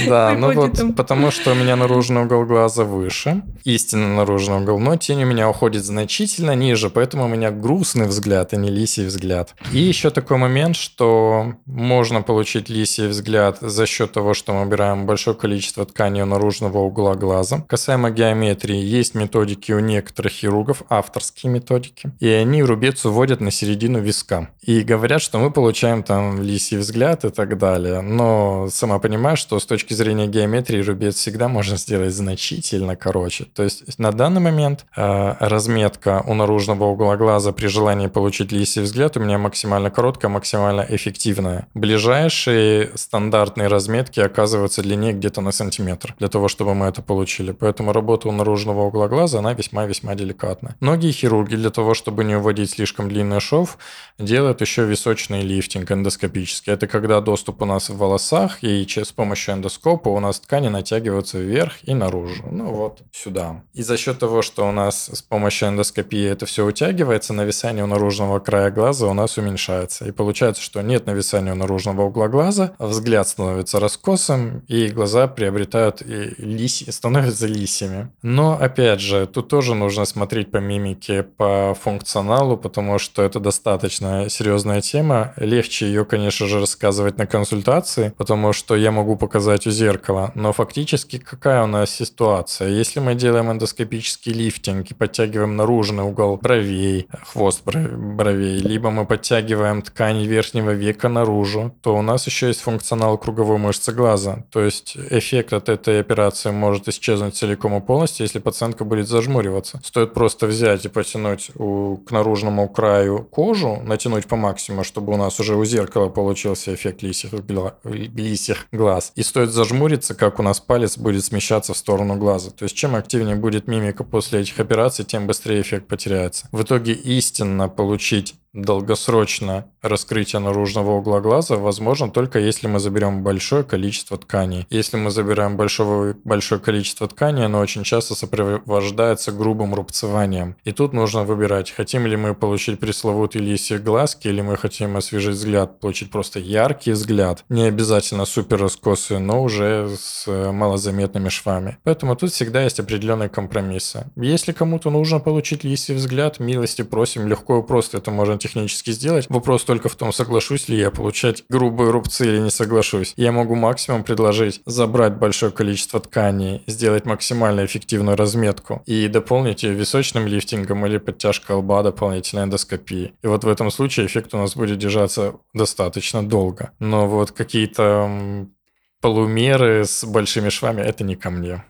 Да, ну вот потому что у меня наружный угол глаза выше, истинно наружный угол, но тень у меня уходит значительно ниже, поэтому у меня грустный взгляд, а не лисий взгляд. И еще такой момент, что можно получить лисий взгляд за счет того, что мы убираем большое количество ткани у наружного угла глаза. Касаемо геометрии, есть методики у некоторых хирургов, авторские методики, и они рубец уводят на середину виска. И говорят, что мы получаем там лисий взгляд и так далее. Но сама понимаешь, что с точки зрения геометрии рубец всегда можно сделать значительно короче. То есть на данный момент э, разметка у наружного угла глаза при желании получить лисий взгляд у меня максимально короткая, максимально эффективная. Ближайшие стандартные разметки оказываются длиннее где-то на сантиметр для того, чтобы мы это получили. Поэтому работа у наружного угла глаза, она весьма-весьма деликатна. Многие хирурги для того, чтобы не уводить слишком длинный шов, делают еще височный лифтинг эндоскопический. Это когда доступ у нас в волосах, и с помощью эндоскопа у нас ткани натягиваются вверх и наружу. Ну вот сюда. И за счет того, что у нас с помощью эндоскопии это все утягивается, нависание у наружного края глаза у нас уменьшается. И получается, что нет нависания у наружного угла глаза, а взгляд становится раскосым, и глаза приобретают и лиси, становятся лисьями. Но, опять же, тут тоже нужно смотреть по мимике, по функционалу, потому что это достаточно серьезная тема. Легче ее, конечно же, рассказывать на консультации, потому что я могу показать у зеркала. Но фактически какая у нас ситуация? Если мы делаем эндоскопический лифтинг и подтягиваем наружный угол бровей, хвост бровей, либо мы подтягиваем ткань верхнего века наружу, то у нас еще есть функционал круговой мышцы глаза. То есть эффект от этой операции может исчезнуть целиком и полностью, если пациентка будет зажмуриваться. Стоит просто взять и потянуть у, к наружному краю кожу, натянуть по максимуму, чтобы у нас уже у зеркала получился эффект лисих, лисих глаз. И стоит зажмуриться, как у нас палец будет смещаться в сторону глаза. То есть чем активнее будет мимика после этих операций, тем быстрее эффект потеряется. В итоге истинно получить долгосрочно раскрытие наружного угла глаза возможно только если мы заберем большое количество тканей. Если мы забираем большое, большое количество тканей, оно очень часто сопровождается грубым рубцеванием. И тут нужно выбирать, хотим ли мы получить пресловутый лисий глазки, или мы хотим освежить взгляд, получить просто яркий взгляд. Не обязательно супер раскосый, но уже с малозаметными швами. Поэтому тут всегда есть определенные компромиссы. Если кому-то нужно получить лисий взгляд, милости просим, легко и просто это можно технически сделать. Вопрос только в том, соглашусь ли я получать грубые рубцы или не соглашусь. Я могу максимум предложить забрать большое количество тканей, сделать максимально эффективную разметку и дополнить ее височным лифтингом или подтяжкой лба дополнительной эндоскопии. И вот в этом случае эффект у нас будет держаться достаточно долго. Но вот какие-то полумеры с большими швами – это не ко мне.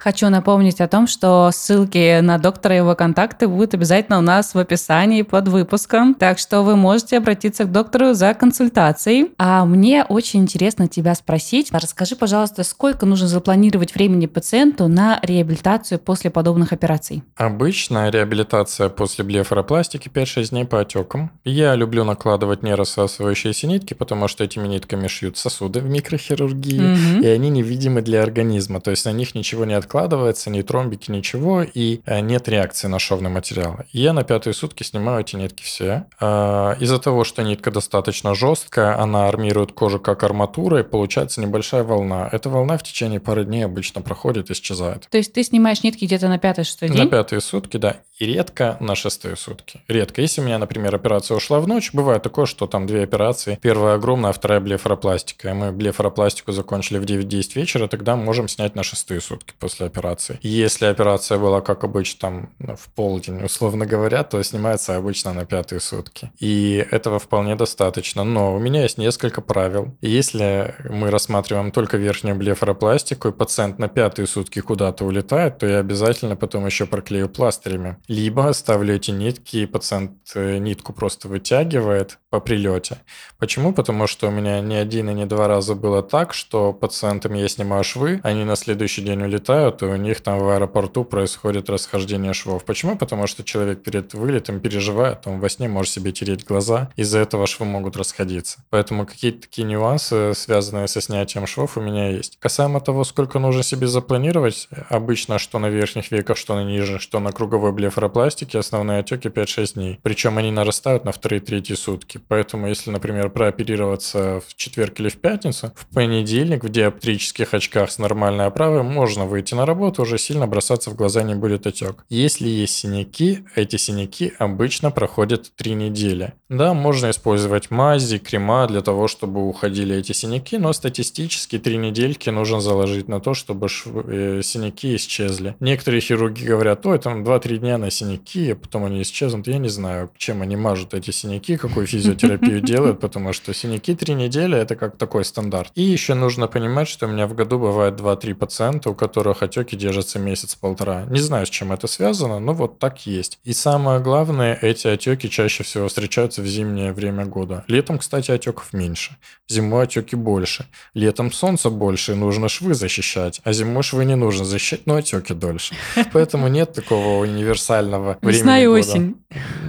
Хочу напомнить о том, что ссылки на доктора и его контакты будут обязательно у нас в описании под выпуском. Так что вы можете обратиться к доктору за консультацией. А мне очень интересно тебя спросить. Расскажи, пожалуйста, сколько нужно запланировать времени пациенту на реабилитацию после подобных операций? Обычно реабилитация после блефаропластики 5-6 дней по отекам. Я люблю накладывать нерассасывающиеся нитки, потому что этими нитками шьют сосуды в микрохирургии, угу. и они невидимы для организма. То есть на них ничего не откладывается откладывается, ни тромбики, ничего, и э, нет реакции на шовный материал. я на пятые сутки снимаю эти нитки все. А, из-за того, что нитка достаточно жесткая, она армирует кожу как арматура, и получается небольшая волна. Эта волна в течение пары дней обычно проходит и исчезает. То есть ты снимаешь нитки где-то на пятый-шестой день? На пятые сутки, да. И редко на шестые сутки. Редко. Если у меня, например, операция ушла в ночь, бывает такое, что там две операции. Первая огромная, а вторая блефаропластика. И мы блефаропластику закончили в 9-10 вечера, тогда можем снять на шестые сутки после после операции. Если операция была, как обычно, там, ну, в полдень, условно говоря, то снимается обычно на пятые сутки. И этого вполне достаточно. Но у меня есть несколько правил. Если мы рассматриваем только верхнюю блефаропластику, и пациент на пятые сутки куда-то улетает, то я обязательно потом еще проклею пластырями. Либо ставлю эти нитки, и пациент э, нитку просто вытягивает, по прилете. Почему? Потому что у меня не один и не два раза было так, что пациентам я снимаю швы, они на следующий день улетают, и у них там в аэропорту происходит расхождение швов. Почему? Потому что человек перед вылетом переживает, он во сне может себе тереть глаза, из-за этого швы могут расходиться. Поэтому какие-то такие нюансы, связанные со снятием швов, у меня есть. Касаемо того, сколько нужно себе запланировать, обычно что на верхних веках, что на нижних, что на круговой блефаропластике, основные отеки 5-6 дней. Причем они нарастают на вторые-третьи сутки. Поэтому, если, например, прооперироваться в четверг или в пятницу, в понедельник в диоптрических очках с нормальной оправой можно выйти на работу, уже сильно бросаться в глаза не будет отек. Если есть синяки, эти синяки обычно проходят 3 недели. Да, можно использовать мази, крема для того, чтобы уходили эти синяки, но статистически 3 недельки нужно заложить на то, чтобы э, синяки исчезли. Некоторые хирурги говорят, ой, там 2-3 дня на синяки, а потом они исчезнут. Я не знаю, чем они мажут эти синяки, какую физиотерапию делают, потому что синяки 3 недели – это как такой стандарт. И еще нужно понимать, что у меня в году бывает 2-3 пациента, у которых отеки держатся месяц-полтора. Не знаю, с чем это связано, но вот так есть. И самое главное, эти отеки чаще всего встречаются в зимнее время года. Летом, кстати, отеков меньше. Зимой отеки больше. Летом солнца больше, и нужно швы защищать. А зимой швы не нужно защищать, но отеки дольше. Поэтому нет такого универсального времени Весна и осень.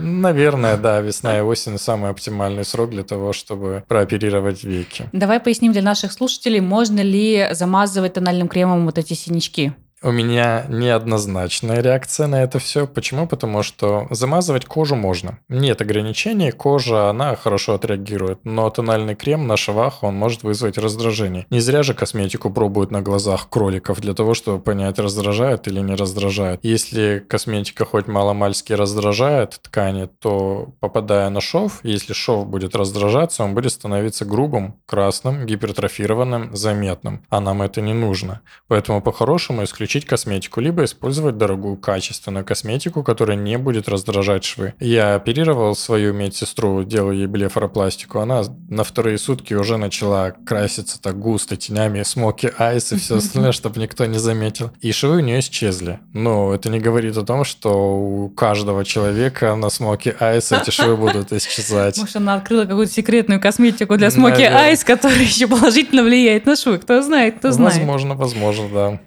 Наверное, да, весна и осень самый оптимальный срок для того, чтобы прооперировать веки. Давай поясним для наших слушателей, можно ли замазывать тональным кремом вот эти синячки? У меня неоднозначная реакция на это все. Почему? Потому что замазывать кожу можно. Нет ограничений, кожа, она хорошо отреагирует. Но тональный крем на швах, он может вызвать раздражение. Не зря же косметику пробуют на глазах кроликов для того, чтобы понять, раздражает или не раздражает. Если косметика хоть маломальски раздражает ткани, то попадая на шов, если шов будет раздражаться, он будет становиться грубым, красным, гипертрофированным, заметным. А нам это не нужно. Поэтому по-хорошему исключить исключить косметику, либо использовать дорогую качественную косметику, которая не будет раздражать швы. Я оперировал свою медсестру, делал ей блефаропластику, она на вторые сутки уже начала краситься так густо тенями, смоки айс и все остальное, чтобы никто не заметил. И швы у нее исчезли. Но это не говорит о том, что у каждого человека на смоки айс эти швы будут исчезать. Может, она открыла какую-то секретную косметику для смоки айс, которая еще положительно влияет на швы. Кто знает, кто знает. Возможно, возможно, да.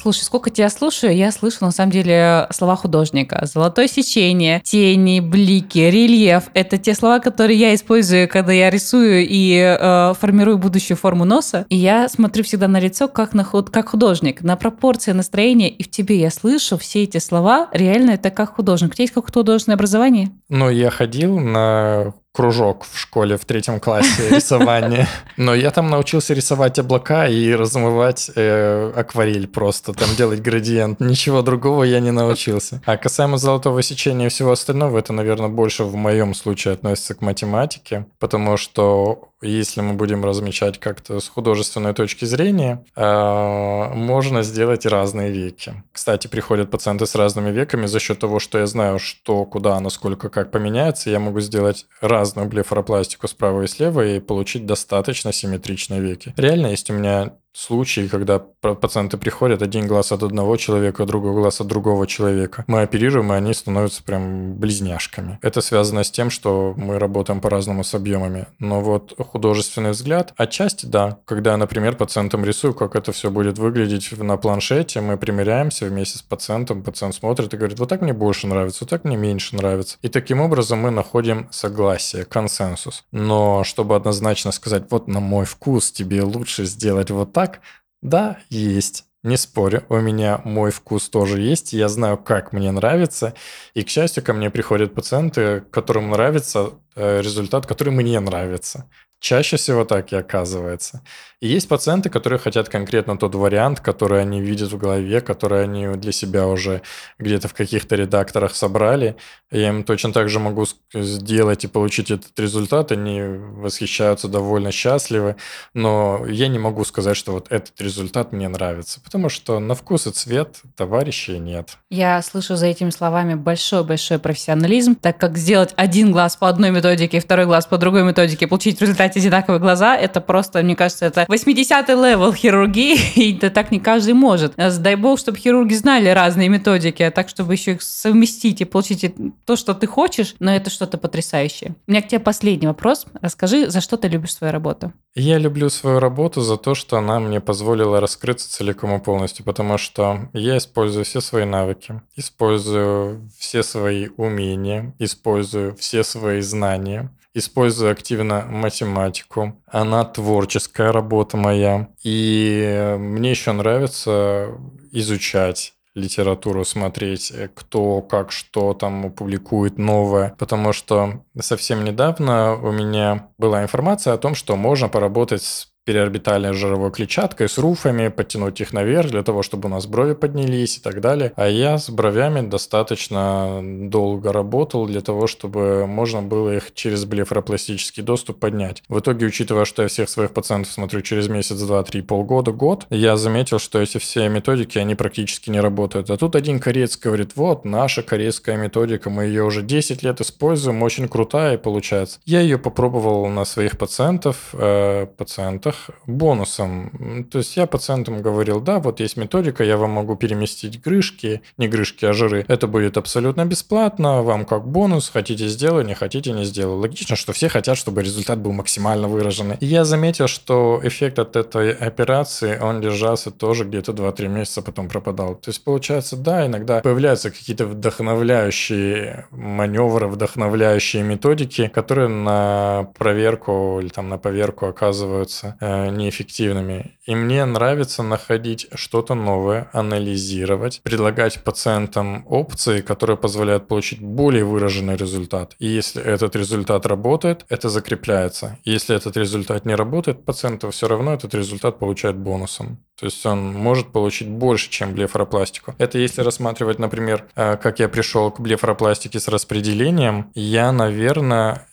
Слушай, сколько тебя слушаю, я слышу на самом деле слова художника. Золотое сечение, тени, блики, рельеф. Это те слова, которые я использую, когда я рисую и э, формирую будущую форму носа. И я смотрю всегда на лицо как, на, худ, как художник, на пропорции настроения. И в тебе я слышу все эти слова. Реально это как художник. У тебя есть какое-то художественное образование? Ну, я ходил на кружок в школе в третьем классе рисования. Но я там научился рисовать облака и размывать э, акварель просто, там делать градиент. Ничего другого я не научился. А касаемо золотого сечения и всего остального, это, наверное, больше в моем случае относится к математике, потому что если мы будем размечать как-то с художественной точки зрения, э, можно сделать разные веки. Кстати, приходят пациенты с разными веками за счет того, что я знаю, что, куда, насколько, как поменяется, я могу сделать разную блефаропластику справа и слева и получить достаточно симметричные веки. Реально есть у меня случаи, когда пациенты приходят, один глаз от одного человека, другой глаз от другого человека. Мы оперируем, и они становятся прям близняшками. Это связано с тем, что мы работаем по-разному с объемами. Но вот художественный взгляд, отчасти да. Когда, например, пациентам рисую, как это все будет выглядеть на планшете, мы примеряемся вместе с пациентом, пациент смотрит и говорит, вот так мне больше нравится, вот так мне меньше нравится. И таким образом мы находим согласие, консенсус. Но чтобы однозначно сказать, вот на мой вкус тебе лучше сделать вот так, так? Да, есть. Не спорю, у меня мой вкус тоже есть, я знаю, как мне нравится, и, к счастью, ко мне приходят пациенты, которым нравится э, результат, который мне нравится. Чаще всего так и оказывается. И есть пациенты, которые хотят конкретно тот вариант, который они видят в голове, который они для себя уже где-то в каких-то редакторах собрали. Я им точно так же могу сделать и получить этот результат. Они восхищаются, довольно счастливы. Но я не могу сказать, что вот этот результат мне нравится. Потому что на вкус и цвет товарищей нет. Я слышу за этими словами большой-большой профессионализм, так как сделать один глаз по одной методике, второй глаз по другой методике, получить в сделать одинаковые глаза, это просто, мне кажется, это 80-й level хирургии, и это так не каждый может. Дай бог, чтобы хирурги знали разные методики, а так, чтобы еще их совместить и получить то, что ты хочешь, но это что-то потрясающее. У меня к тебе последний вопрос. Расскажи, за что ты любишь свою работу? Я люблю свою работу за то, что она мне позволила раскрыться целиком и полностью, потому что я использую все свои навыки, использую все свои умения, использую все свои знания, использую активно математику. Она творческая работа моя. И мне еще нравится изучать литературу смотреть, кто как что там публикует новое, потому что совсем недавно у меня была информация о том, что можно поработать с переорбитальной жировой клетчаткой, с руфами, подтянуть их наверх для того, чтобы у нас брови поднялись и так далее. А я с бровями достаточно долго работал для того, чтобы можно было их через блефоропластический доступ поднять. В итоге, учитывая, что я всех своих пациентов смотрю через месяц, два, три, полгода, год, я заметил, что эти все методики, они практически не работают. А тут один кореец говорит, вот, наша корейская методика, мы ее уже 10 лет используем, очень крутая получается. Я ее попробовал на своих пациентов, э, пациентах, пациентах бонусом. То есть я пациентам говорил, да, вот есть методика, я вам могу переместить грышки, не грышки, а жиры. Это будет абсолютно бесплатно, вам как бонус, хотите сделаю, не хотите не сделаю. Логично, что все хотят, чтобы результат был максимально выраженный. И я заметил, что эффект от этой операции, он держался тоже где-то 2-3 месяца, потом пропадал. То есть получается, да, иногда появляются какие-то вдохновляющие маневры, вдохновляющие методики, которые на проверку или там на поверку оказываются Э, неэффективными. И мне нравится находить что-то новое, анализировать, предлагать пациентам опции, которые позволяют получить более выраженный результат. И если этот результат работает, это закрепляется. И если этот результат не работает, пациенту все равно этот результат получает бонусом. То есть он может получить больше, чем блефоропластику. Это если рассматривать, например, э, как я пришел к блефоропластике с распределением, я, наверное,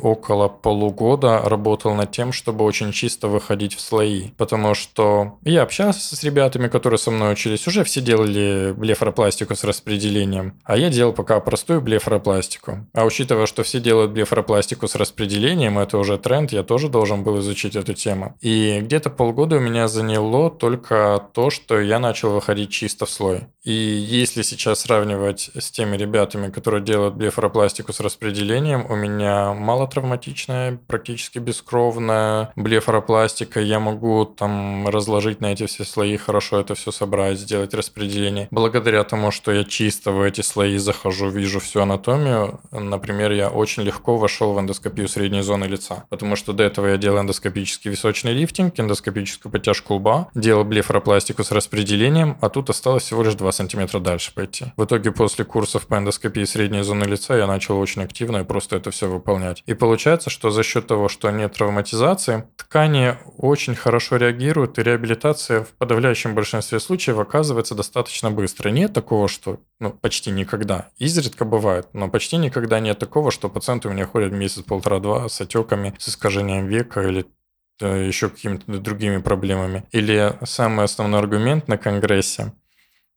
около полугода работал над тем, чтобы очень чисто выходить в слои. Потому что я общался с ребятами, которые со мной учились, уже все делали блефоропластику с распределением, а я делал пока простую блефоропластику. А учитывая, что все делают блефоропластику с распределением, это уже тренд, я тоже должен был изучить эту тему. И где-то полгода у меня заняло только то, что я начал выходить чисто в слой. И если сейчас сравнивать с теми ребятами, которые делают блефоропластику с распределением, у меня малотравматичная, практически бескровная блефоропластика. Я могу там разложить на эти все слои, хорошо это все собрать, сделать распределение. Благодаря тому, что я чисто в эти слои захожу, вижу всю анатомию, например, я очень легко вошел в эндоскопию средней зоны лица, потому что до этого я делал эндоскопический височный лифтинг, эндоскопическую подтяжку лба, делал блефоропластику с распределением, а тут осталось всего лишь 2 сантиметра дальше пойти. В итоге после курсов по эндоскопии средней зоны лица я начал очень активно и просто это все выполнять выполнять. И получается, что за счет того, что нет травматизации, ткани очень хорошо реагируют, и реабилитация в подавляющем большинстве случаев оказывается достаточно быстро. Нет такого, что ну, почти никогда. Изредка бывает, но почти никогда нет такого, что пациенты у меня ходят месяц-полтора-два с отеками, с искажением века или э, еще какими-то другими проблемами. Или самый основной аргумент на конгрессе –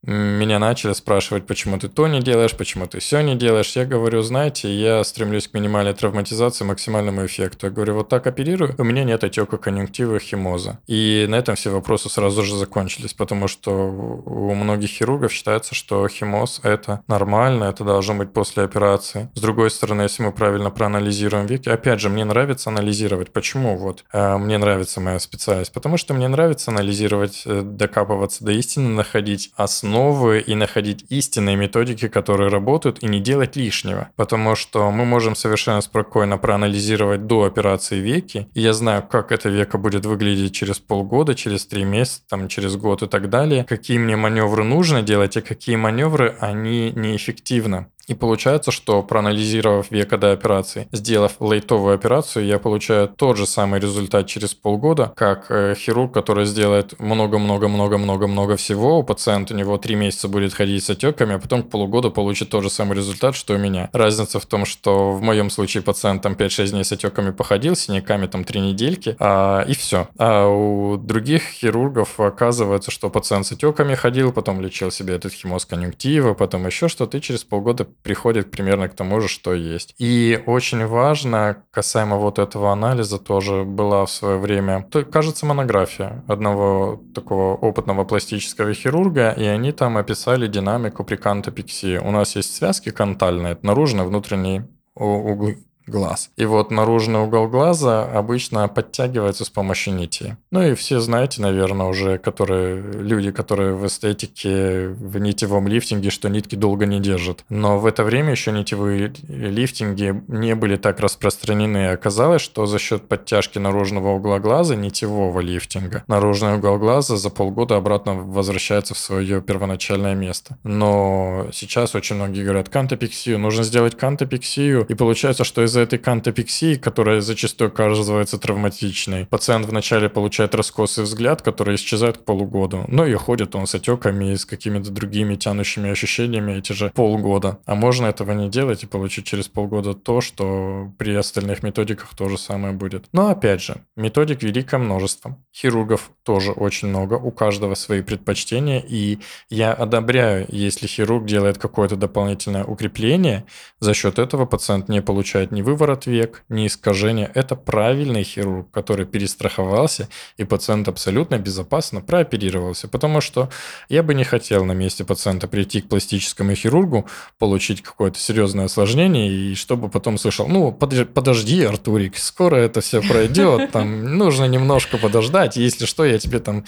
меня начали спрашивать, почему ты то не делаешь, почему ты все не делаешь. Я говорю, знаете, я стремлюсь к минимальной травматизации, максимальному эффекту. Я говорю, вот так оперирую, у меня нет отека конъюнктивы, химоза. И на этом все вопросы сразу же закончились, потому что у многих хирургов считается, что химоз – это нормально, это должно быть после операции. С другой стороны, если мы правильно проанализируем веки, опять же, мне нравится анализировать. Почему вот э, мне нравится моя специальность? Потому что мне нравится анализировать, э, докапываться до истины, находить основу основы и находить истинные методики, которые работают, и не делать лишнего. Потому что мы можем совершенно спокойно проанализировать до операции веки, и я знаю, как это века будет выглядеть через полгода, через три месяца, там, через год и так далее, какие мне маневры нужно делать, и какие маневры, они неэффективны. И получается, что проанализировав века до операции, сделав лейтовую операцию, я получаю тот же самый результат через полгода, как э, хирург, который сделает много-много-много-много-много всего, у пациента у него три месяца будет ходить с отеками, а потом к полугоду получит тот же самый результат, что у меня. Разница в том, что в моем случае пациент там 5-6 дней с отеками походил, синяками там 3 недельки, а, и все. А у других хирургов оказывается, что пациент с отеками ходил, потом лечил себе этот химоз конъюнктива, потом еще что-то, и через полгода приходит примерно к тому же, что есть. И очень важно, касаемо вот этого анализа, тоже была в свое время, кажется, монография одного такого опытного пластического хирурга, и они там описали динамику при кантопексии. У нас есть связки кантальные, это наружные, внутренние углы глаз. И вот наружный угол глаза обычно подтягивается с помощью нити. Ну и все знаете, наверное, уже, которые люди, которые в эстетике, в нитевом лифтинге, что нитки долго не держат. Но в это время еще нитевые лифтинги не были так распространены. Оказалось, что за счет подтяжки наружного угла глаза, нитевого лифтинга, наружный угол глаза за полгода обратно возвращается в свое первоначальное место. Но сейчас очень многие говорят, кантопексию, нужно сделать кантопексию, и получается, что из из-за этой кантопексии, которая зачастую оказывается травматичной, пациент вначале получает раскосый взгляд, который исчезает к полугоду. Ну и ходит он с отеками и с какими-то другими тянущими ощущениями эти же полгода. А можно этого не делать и получить через полгода то, что при остальных методиках то же самое будет. Но опять же, методик великое множество. Хирургов тоже очень много, у каждого свои предпочтения, и я одобряю, если хирург делает какое-то дополнительное укрепление, за счет этого пациент не получает ни выворот век, ни искажения. Это правильный хирург, который перестраховался, и пациент абсолютно безопасно прооперировался. Потому что я бы не хотел на месте пациента прийти к пластическому хирургу, получить какое-то серьезное осложнение, и чтобы потом слышал, ну, подожди, Артурик, скоро это все пройдет, там нужно немножко подождать, если что, я тебе там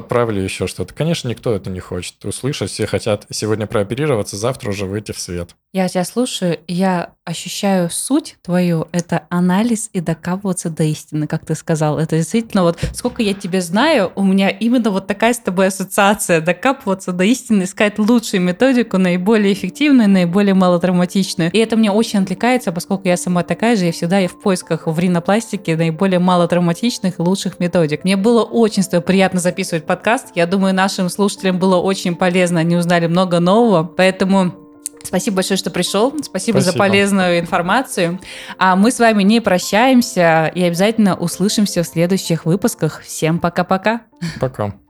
подправлю еще что-то. Конечно, никто это не хочет услышать, все хотят сегодня прооперироваться, завтра уже выйти в свет. Я тебя слушаю, я ощущаю суть твою, это анализ и докапываться до истины, как ты сказал. Это действительно вот, сколько я тебя знаю, у меня именно вот такая с тобой ассоциация, докапываться до истины, искать лучшую методику, наиболее эффективную, наиболее малотравматичную. И это мне очень отвлекается, поскольку я сама такая же, и всегда я в поисках в ринопластике наиболее малотравматичных и лучших методик. Мне было очень приятно записывать подкаст. Я думаю, нашим слушателям было очень полезно, они узнали много нового, поэтому Спасибо большое, что пришел. Спасибо, Спасибо за полезную информацию. А мы с вами не прощаемся и обязательно услышимся в следующих выпусках. Всем пока-пока. Пока. -пока. пока.